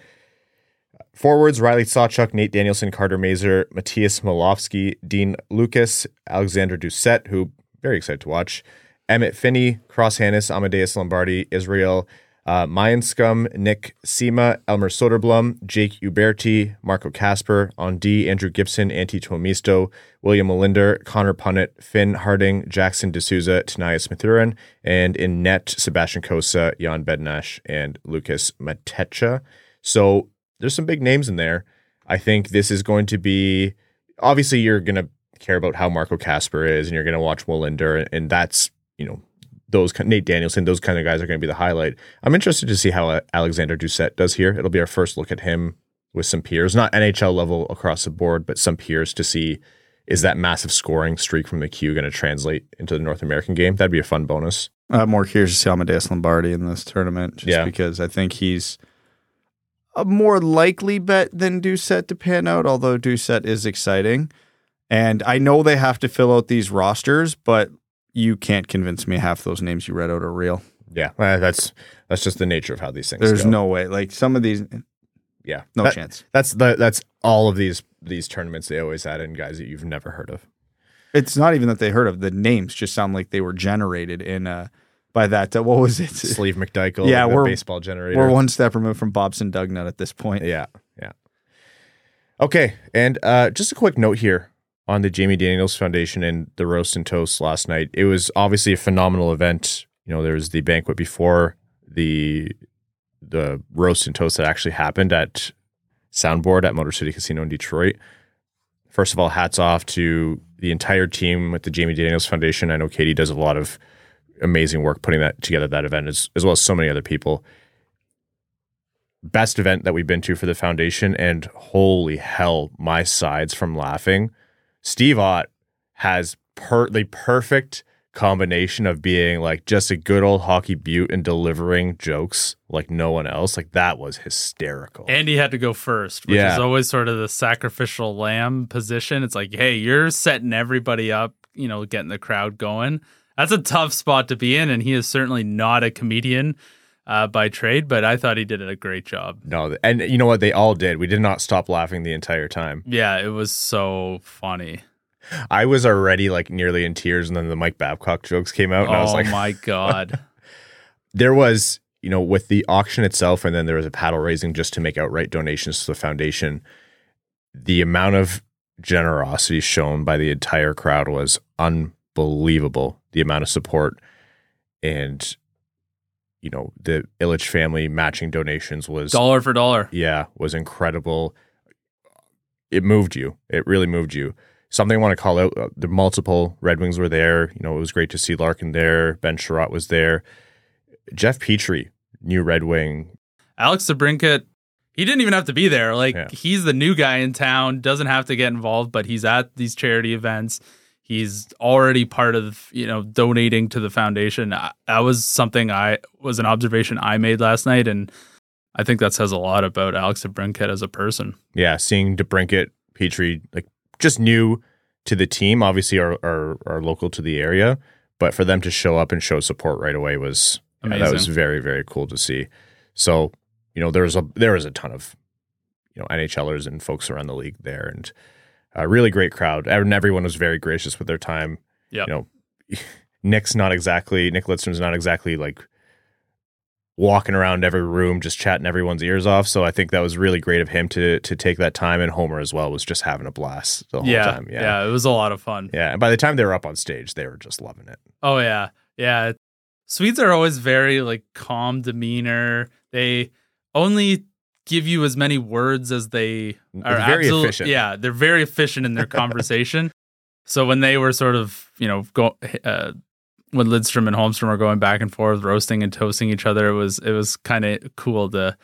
[SPEAKER 2] Forwards Riley Sawchuk, Nate Danielson, Carter Mazur, Matyas Melovsky, Dean Lucas, Alexander Doucet, who very excited to watch, Emmett Finney, Cross Hanas, Amadeus Lombardi, Israel uh, Mianscum, Nick Sema, Elmer Soderblom, Jake Uberti, Marco Kasper, on D, Andrew Gibson, Antti Tuomisto, William Wallinder, Connor Punnett, Finn Harding, Jackson D'Souza, Tnias Mathurin, and in net, Sebastian Cossa, Jan Bednar, and Lucas Matecha. So there's some big names in there. I think this is going to be obviously you're going to care about how Marco Kasper is, and you're going to watch Wallinder, and that's you know those kind- Nate Danielson, those kind of guys are going to be the highlight. I'm interested to see how Alexander Doucet does here. It'll be our first look at him with some peers, not NHL level across the board, but some peers to see is that massive scoring streak from the Q going to translate into the North American game? That'd be a fun bonus.
[SPEAKER 4] I'm more curious to see Amadeus Lombardi in this tournament, just
[SPEAKER 2] Yeah.
[SPEAKER 4] because I think he's a more likely bet than Doucet to pan out, although Doucet is exciting. And I know they have to fill out these rosters, but you can't convince me half those names you read out are real.
[SPEAKER 2] Yeah, uh, that's that's just the nature of how these things.
[SPEAKER 4] There's
[SPEAKER 2] go.
[SPEAKER 4] no way. Like some of these,
[SPEAKER 2] yeah,
[SPEAKER 4] no
[SPEAKER 2] That-
[SPEAKER 4] chance.
[SPEAKER 2] That's the that's all of these these tournaments. They always add in guys that you've never heard of.
[SPEAKER 4] It's not even that they heard of the names; just sound like they were generated in uh, by that. Uh, what was it?
[SPEAKER 2] Sleve McDichael,
[SPEAKER 4] Yeah, we're-
[SPEAKER 2] baseball generator.
[SPEAKER 4] We're one step removed from Bobson Dugnut at this point.
[SPEAKER 2] Yeah, yeah. Okay, and uh, just a quick note here on the Jamie Daniels Foundation and the roast and toast last night. It was obviously a phenomenal event. You know, there was the banquet before the the roast and toast that actually happened at Soundboard at Motor City Casino in Detroit. First of all, hats off to the entire team with the Jamie Daniels Foundation. I know Katie does a lot of amazing work putting that together that event as, as well as so many other people best event that we've been to for the foundation and holy hell my sides from laughing steve ott has per the perfect combination of being like just a good old hockey butte and delivering jokes like no one else like that was hysterical
[SPEAKER 3] And he had to go first, which
[SPEAKER 2] Yeah.
[SPEAKER 3] is always sort of the sacrificial lamb position. It's like, hey, you're setting everybody up, you know, getting the crowd going. That's a tough spot to be in, and he is certainly not a comedian uh, by trade, but I thought he did a great job.
[SPEAKER 2] no and you know what they all did we did not stop laughing the entire time
[SPEAKER 3] Yeah, it was so funny.
[SPEAKER 2] i was already like nearly in tears and then the mike babcock jokes came out and i was like,
[SPEAKER 3] oh
[SPEAKER 2] like
[SPEAKER 3] my god.
[SPEAKER 2] there was you know with the auction itself and then there was a paddle raising just to make outright donations to the foundation the amount of generosity shown by the entire crowd was unbelievable the amount of support and you know the ilitch family matching donations was
[SPEAKER 3] dollar for dollar.
[SPEAKER 2] yeah was incredible it moved you it really moved you something i want to call out uh, the multiple red wings were there you know it was great to see larkin there ben chiarot was there jeff petry new red wing
[SPEAKER 3] Alex DeBrincat, he didn't even have to be there. Like
[SPEAKER 2] Yeah.
[SPEAKER 3] he's the new guy in town, doesn't have to get involved, but he's at these charity events. He's already part of, you know, donating to the foundation. I- That was something I was an observation I made last night and I think that says a lot about Alex DeBrincat as a person.
[SPEAKER 2] yeah seeing debrincat petry like just new to the team obviously are, are are local to the area but for them to show up and show support right away was yeah, that was very very cool to see so you know there was a there was a ton of you know nhlers and folks around the league there and a really great crowd and everyone was very gracious with their time
[SPEAKER 3] Yeah,
[SPEAKER 2] you know nick's not exactly nick litzner's not exactly like walking around every room just chatting everyone's ears off so i think that was really great of him to to take that time and homer as well was just having a blast the whole
[SPEAKER 3] yeah,
[SPEAKER 2] time
[SPEAKER 3] yeah.
[SPEAKER 2] yeah
[SPEAKER 3] it was a lot of fun.
[SPEAKER 2] yeah and by the time they were up on stage they were just loving it
[SPEAKER 3] Oh yeah, yeah. Swedes are always very like calm demeanor. They only give you as many words as they are.
[SPEAKER 2] It's very
[SPEAKER 3] absolute-
[SPEAKER 2] efficient.
[SPEAKER 3] Yeah, they're very efficient in their conversation. so when they were sort of you know go uh, when Lidstrom and Holmstrom were going back and forth, roasting and toasting each other, it was it was kind of cool to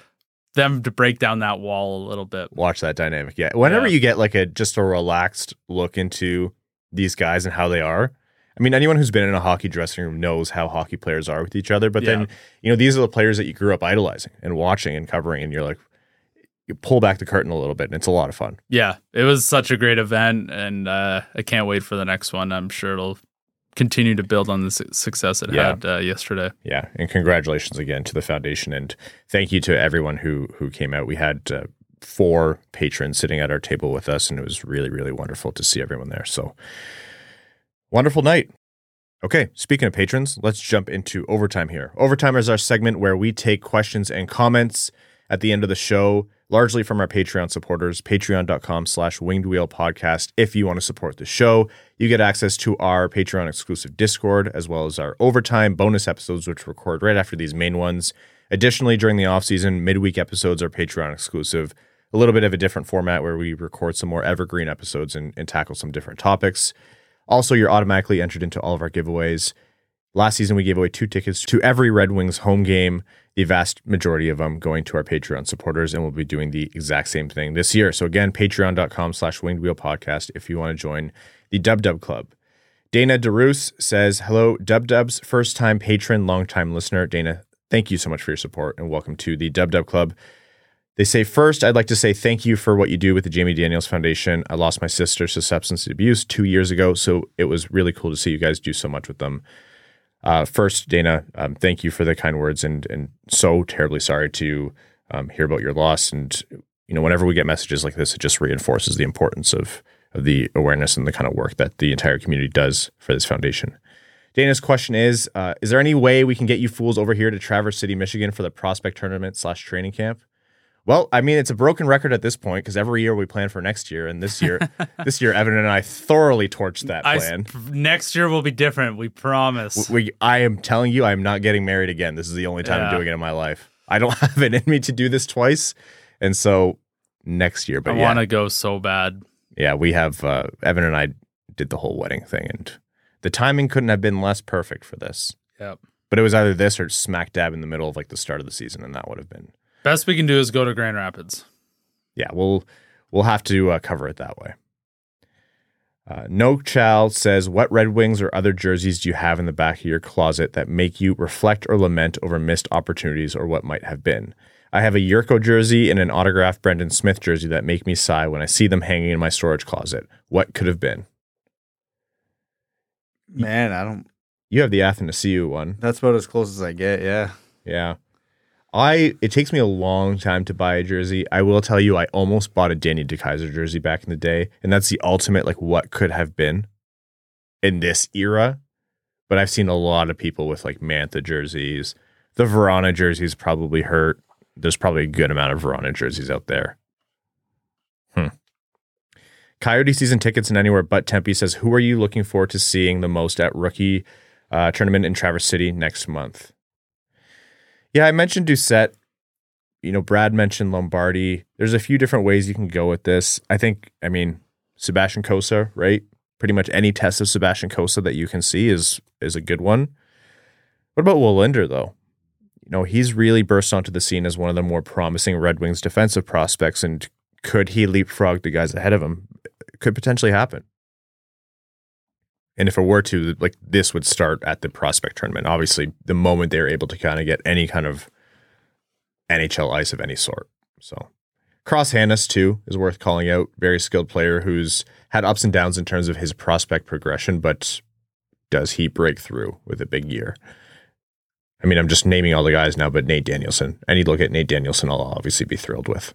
[SPEAKER 3] them to break down that wall a little bit.
[SPEAKER 2] watch that dynamic. Yeah. Whenever
[SPEAKER 3] Yeah.
[SPEAKER 2] you get like a just a relaxed look into these guys and how they are. I mean, anyone who's been in a hockey dressing room knows how hockey players are with each other. But
[SPEAKER 3] Yeah.
[SPEAKER 2] then, you know, these are the players that you grew up idolizing and watching and covering, and you're like, you pull back the curtain a little bit, and it's a lot of fun.
[SPEAKER 3] Yeah, it was such a great event, and uh, I can't wait for the next one. I'm sure it'll continue to build on the su- success it
[SPEAKER 2] Yeah.
[SPEAKER 3] had uh, yesterday.
[SPEAKER 2] Yeah, and congratulations again to the foundation, and thank you to everyone who who came out. We had uh, four patrons sitting at our table with us, and it was really really wonderful to see everyone there. So wonderful night. Okay, speaking of patrons, let's jump into overtime here. Overtime is our segment where we take questions and comments at the end of the show, largely from our Patreon supporters, patreon.com slash winged wheel podcast. If you want to support the show, you get access to our Patreon exclusive Discord, as well as our overtime bonus episodes, which record right after these main ones. Additionally, during the off season, midweek episodes are Patreon exclusive. A little bit of a different format where we record some more evergreen episodes and, and tackle some different topics. Also, you're automatically entered into all of our giveaways. Last season, we gave away two tickets to every Red Wings home game, the vast majority of them going to our Patreon supporters, and we'll be doing the exact same thing this year. So again, patreon.com slash winged wheel podcast if you want to join the Dub Dub Club. Dana DeRoos says, Hello, Dub Dub's first time patron, long time listener. Dana, thank you so much for your support and welcome to the Dub Dub Club. They say, First, I'd like to say thank you for what you do with the Jamie Daniels Foundation. I lost my sister to substance abuse two years ago, so it was really cool to see you guys do so much with them. Uh, first, Dana, um, thank you for the kind words and and so terribly sorry to um, hear about your loss. And you know, whenever we get messages like this, it just reinforces the importance of of the awareness and the kind of work that the entire community does for this foundation. Dana's question is: uh, Is there any way we can get you fools over here to Traverse City, Michigan, for the prospect tournament slash training camp? Well, I mean, it's a broken record at this point because every year we plan for next year, and this year, this year, Evan and I thoroughly torched that
[SPEAKER 3] I,
[SPEAKER 2] plan.
[SPEAKER 3] next year will be different. We promise.
[SPEAKER 2] we, I am telling you, I am not getting married again. This is the only time I'm doing it in my life. I don't have it in me to do this twice, and so next year.
[SPEAKER 3] I
[SPEAKER 2] But yeah,
[SPEAKER 3] want to go so bad.
[SPEAKER 2] yeah, we have uh, Evan and I did the whole wedding thing, and the timing couldn't have been less perfect for this.
[SPEAKER 3] Yep.
[SPEAKER 2] But it was either this or smack dab in the middle of like the start of the season, and that would have been
[SPEAKER 3] Best we can do is go to Grand Rapids.
[SPEAKER 2] yeah, we'll we'll have to uh, cover it that way. Uh, no Child says, "What Red Wings or other jerseys do you have in the back of your closet that make you reflect or lament over missed opportunities or what might have been?" I have a Jurco jersey and an autographed Brendan Smith jersey that make me sigh when I see them hanging in my storage closet. What could have been?
[SPEAKER 4] Man, I don't.
[SPEAKER 2] You have the Athanasiu one.
[SPEAKER 4] That's about as close as I get. Yeah.
[SPEAKER 2] Yeah. I it takes me a long time to buy a jersey. I will tell you I almost bought a Danny DeKeyser jersey back in the day, and that's the ultimate like what could have been in this era. But I've seen a lot of people with like Mantha jerseys. The Vrana jerseys probably hurt. There's probably a good amount of Vrana jerseys out there. Hmm. Coyote season tickets and anywhere but Tempe says, "Who are you looking forward to seeing the most at rookie uh, tournament in Traverse City next month?" Yeah, I mentioned Doucet. You know, Brad mentioned Lombardi. There's a few different ways you can go with this. I think, I mean, Sebastian Cossa, right? Pretty much any test of Sebastian Cossa that you can see is is a good one. What about Wallinder, though? You know, he's really burst onto the scene as one of the more promising Red Wings defensive prospects, and could he leapfrog the guys ahead of him? It could potentially happen. And if it were to, like, this would start at the prospect tournament. Obviously, the moment they're able to kind of get any kind of NHL ice of any sort. So, Cross Hanas, too, is worth calling out. Very skilled player who's had ups and downs in terms of his prospect progression, but does he break through with a big year? I mean, I'm just naming all the guys now, but Nate Danielson. Any look at Nate Danielson, I'll obviously be thrilled with.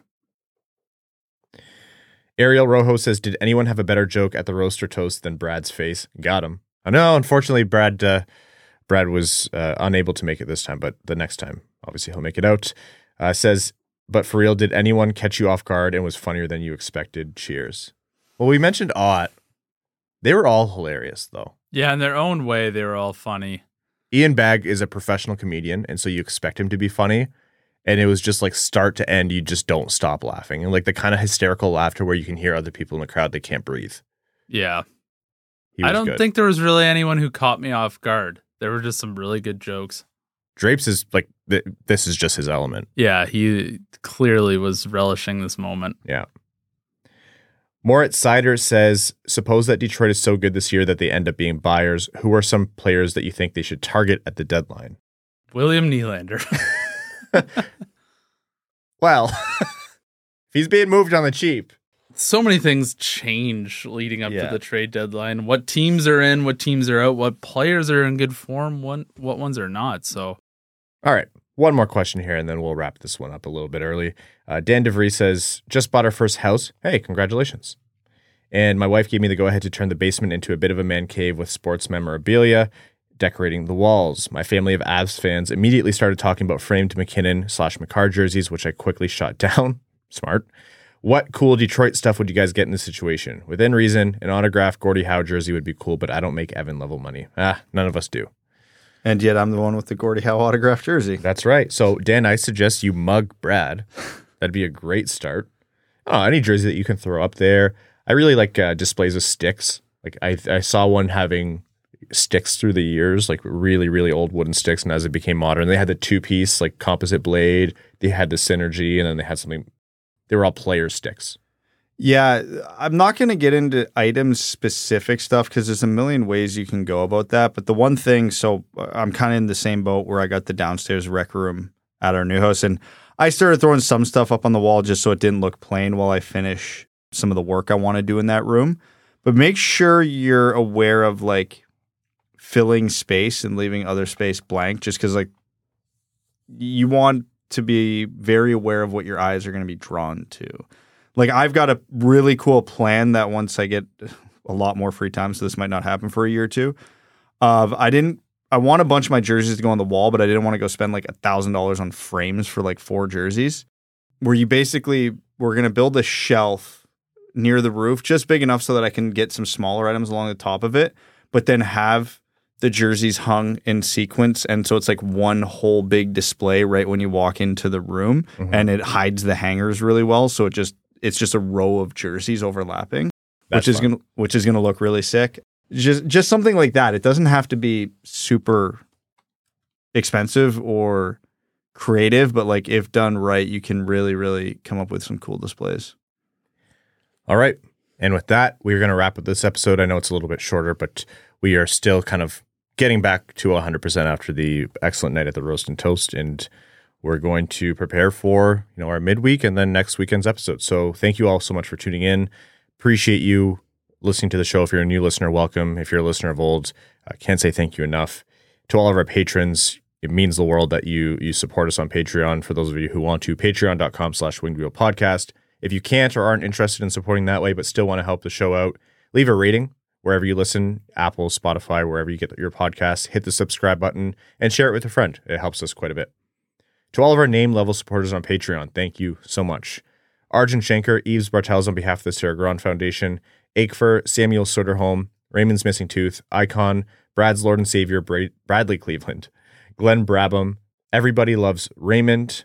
[SPEAKER 2] Ariel Rojo says, "Did anyone have a better joke at the roaster toast than Brad's face?" Got him. I know. Unfortunately, Brad uh, Brad was uh, unable to make it this time, but the next time, obviously, he'll make it out. Uh, says, "But for real, did anyone catch you off guard and was funnier than you expected?" Cheers. Well, we mentioned Ott. They were all hilarious, though.
[SPEAKER 3] Yeah, in their own way, they were all funny.
[SPEAKER 2] Ian Bagg is a professional comedian, and so you expect him to be funny. And it was just like start to end, you just don't stop laughing. And like the kind of hysterical laughter where you can hear other people in the crowd that can't breathe.
[SPEAKER 3] Yeah. I don't
[SPEAKER 2] good.
[SPEAKER 3] think there was really anyone who caught me off guard. There were just some really good jokes.
[SPEAKER 2] Drapes is like th- this is just his element.
[SPEAKER 3] Yeah, he clearly was relishing this moment.
[SPEAKER 2] Yeah. Moritz Seider says, suppose that Detroit is so good this year that they end up being buyers. Who are some players that you think they should target at the deadline?
[SPEAKER 3] William Nylander.
[SPEAKER 2] Well, if he's being moved on the cheap.
[SPEAKER 3] so many things change leading up
[SPEAKER 2] Yeah.
[SPEAKER 3] to the trade deadline. What teams are in, what teams are out, what players are in good form, what what ones are not. So
[SPEAKER 2] All right. One more question here, and then we'll wrap this one up a little bit early. Uh, Dan DeVries says, just bought our first house. Hey, congratulations. And my wife gave me the go ahead to turn the basement into a bit of a man cave with sports memorabilia, decorating the walls. My family of Avs fans immediately started talking about framed MacKinnon slash Makar jerseys, which I quickly shot down. Smart. What cool Detroit stuff would you guys get in this situation? Within reason, an autographed Gordie Howe jersey would be cool, but I don't make Evan level money. Ah, none of us do.
[SPEAKER 4] And yet I'm the one with the Gordie Howe autographed jersey.
[SPEAKER 2] That's right. So, Dan, I suggest you mug Brad. That'd be a great start. Oh, any jersey that you can throw up there. I really like uh, displays of sticks. Like I, I saw one having sticks through the years, like really, really old wooden sticks. And as it became modern, they had the two piece like composite blade. They had the synergy, and then they had something. They were all player sticks.
[SPEAKER 4] Yeah, I'm not going to get into item specific stuff because there's a million ways you can go about that. But the one thing, so uh, I'm kind of in the same boat where I got the downstairs rec room at our new house, and I started throwing some stuff up on the wall just so it didn't look plain while I finish some of the work I want to do in that room. But make sure you're aware of like filling space and leaving other space blank, just because like you want to be very aware of what your eyes are going to be drawn to like I've got a really cool plan that once I get a lot more free time, so this might not happen for a year or two. Of I didn't I want a bunch of my jerseys to go on the wall, but I didn't want to go spend like a thousand dollars on frames for like four jerseys. where you basically we're going to build a shelf near the roof, just big enough so that I can get some smaller items along the top of it, but then have the jerseys hung in sequence. And so it's like one whole big display right when you walk into the room
[SPEAKER 2] Mhm.
[SPEAKER 4] and it hides the hangers really well. So it just, it's just a row of jerseys overlapping,
[SPEAKER 2] That's
[SPEAKER 4] which is going to, which is going to look really sick. Just, just something like that. It doesn't have to be super expensive or creative, but like if done right, you can really, really come up with some cool displays.
[SPEAKER 2] All right. And with that, we're going to wrap up this episode. I know it's a little bit shorter, but we are still kind of getting back to 100% after the excellent night at the Roast and Toast. And we're going to prepare for, you know, our midweek and then next weekend's episode. So thank you all so much for tuning in. Appreciate you listening to the show. If you're a new listener, welcome. If you're a listener of old, I can't say thank you enough. To all of our patrons, it means the world that you you support us on Patreon. For those of you who want to, patreon.com slash winged wheel podcast. If you can't or aren't interested in supporting that way, but still want to help the show out, leave a rating wherever you listen, Apple, Spotify, wherever you get your podcast. Hit the subscribe button and share it with a friend. It helps us quite a bit. To all of our name level supporters on Patreon, thank you so much. Arjun Shanker, Eves Bartels on behalf of the Sarah Grand Foundation, Akefer, Samuel Soderholm, Raymond's Missing Tooth, Icon, Brad's Lord and Savior, Bra- Bradley Cleveland, Glenn Brabham, Everybody Loves Raymond,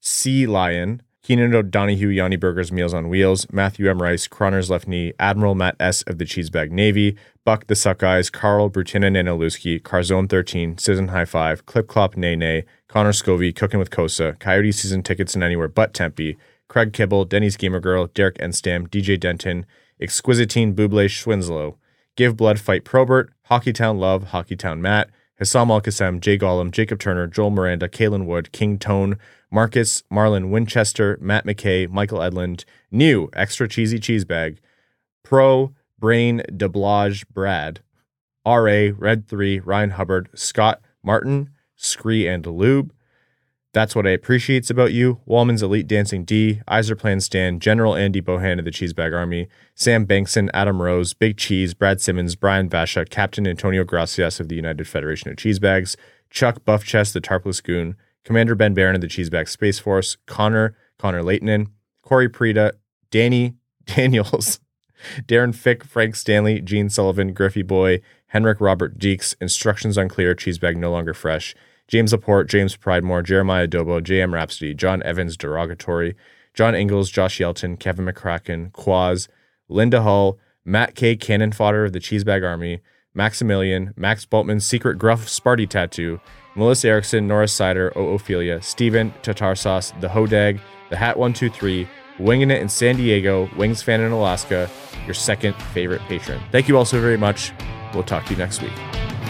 [SPEAKER 2] Sea Lion, Keenan O'Donohue, Yanni Burgers, Meals on Wheels, Matthew M. Rice, Croner's Left Knee, Admiral Matt S. of the Cheesebag Navy, Buck the Suck Eyes, Carl Brutina Nanoluski, Carzone 13, Citizen High Five, Clip Clop Nay Nay, Connor Scovey, Cooking with Cossa, Coyote Season Tickets and Anywhere But Tempe, Craig Kibble, Denny's Gamer Girl, Derek Enstam, DJ Denton, Exquisitine Buble Schwinslow, Give Blood Fight Probert, Hockeytown Love, Hockeytown Matt, Hassam Al Qassem, Jay Gollum, Jacob Turner, Joel Miranda, Kalen Wood, King Tone, Marcus, Marlon Winchester, Matt McKay, Michael Edlund, New Extra Cheesy Cheese Bag, Pro Brain Deblage Brad, RA Red 3, Ryan Hubbard, Scott Martin, Scree and Lube. That's what I appreciates about you. Wallman's Elite Dancing D, Iser Plan Stan, General Andy Bohan of the Cheesebag Army, Sam Bankson, Adam Rose, Big Cheese, Brad Simmons, Brian Basha, Captain Antonio Gracias of the United Federation of Cheesebags, Chuck Buffchest, the Tarpless Goon, Commander Ben Barron of the Cheesebag Space Force, Connor, Connor Leightonen, Corey Prida, Danny Daniels, Darren Fick, Frank Stanley, Gene Sullivan, Griffey Boy, Henrik Robert Deeks, Instructions Unclear, Cheesebag No Longer Fresh, James Laporte, James Pridemore, Jeremiah Dobo, JM Rhapsody, John Evans Derogatory, John Ingalls, Josh Yelton, Kevin McCracken, Quaz, Linda Hull, Matt K. Cannon Fodder of the Cheesebag Army, Maximilian, Max Boltman, Secret Gruff Sparty Tattoo, Melissa Erickson, Norris Seider, O Ophelia, Steven, Tatar Sauce, The Hodag, The Hat 123, Winging It in San Diego, Wings Fan in Alaska, your second favorite patron. Thank you all so very much. We'll talk to you next week.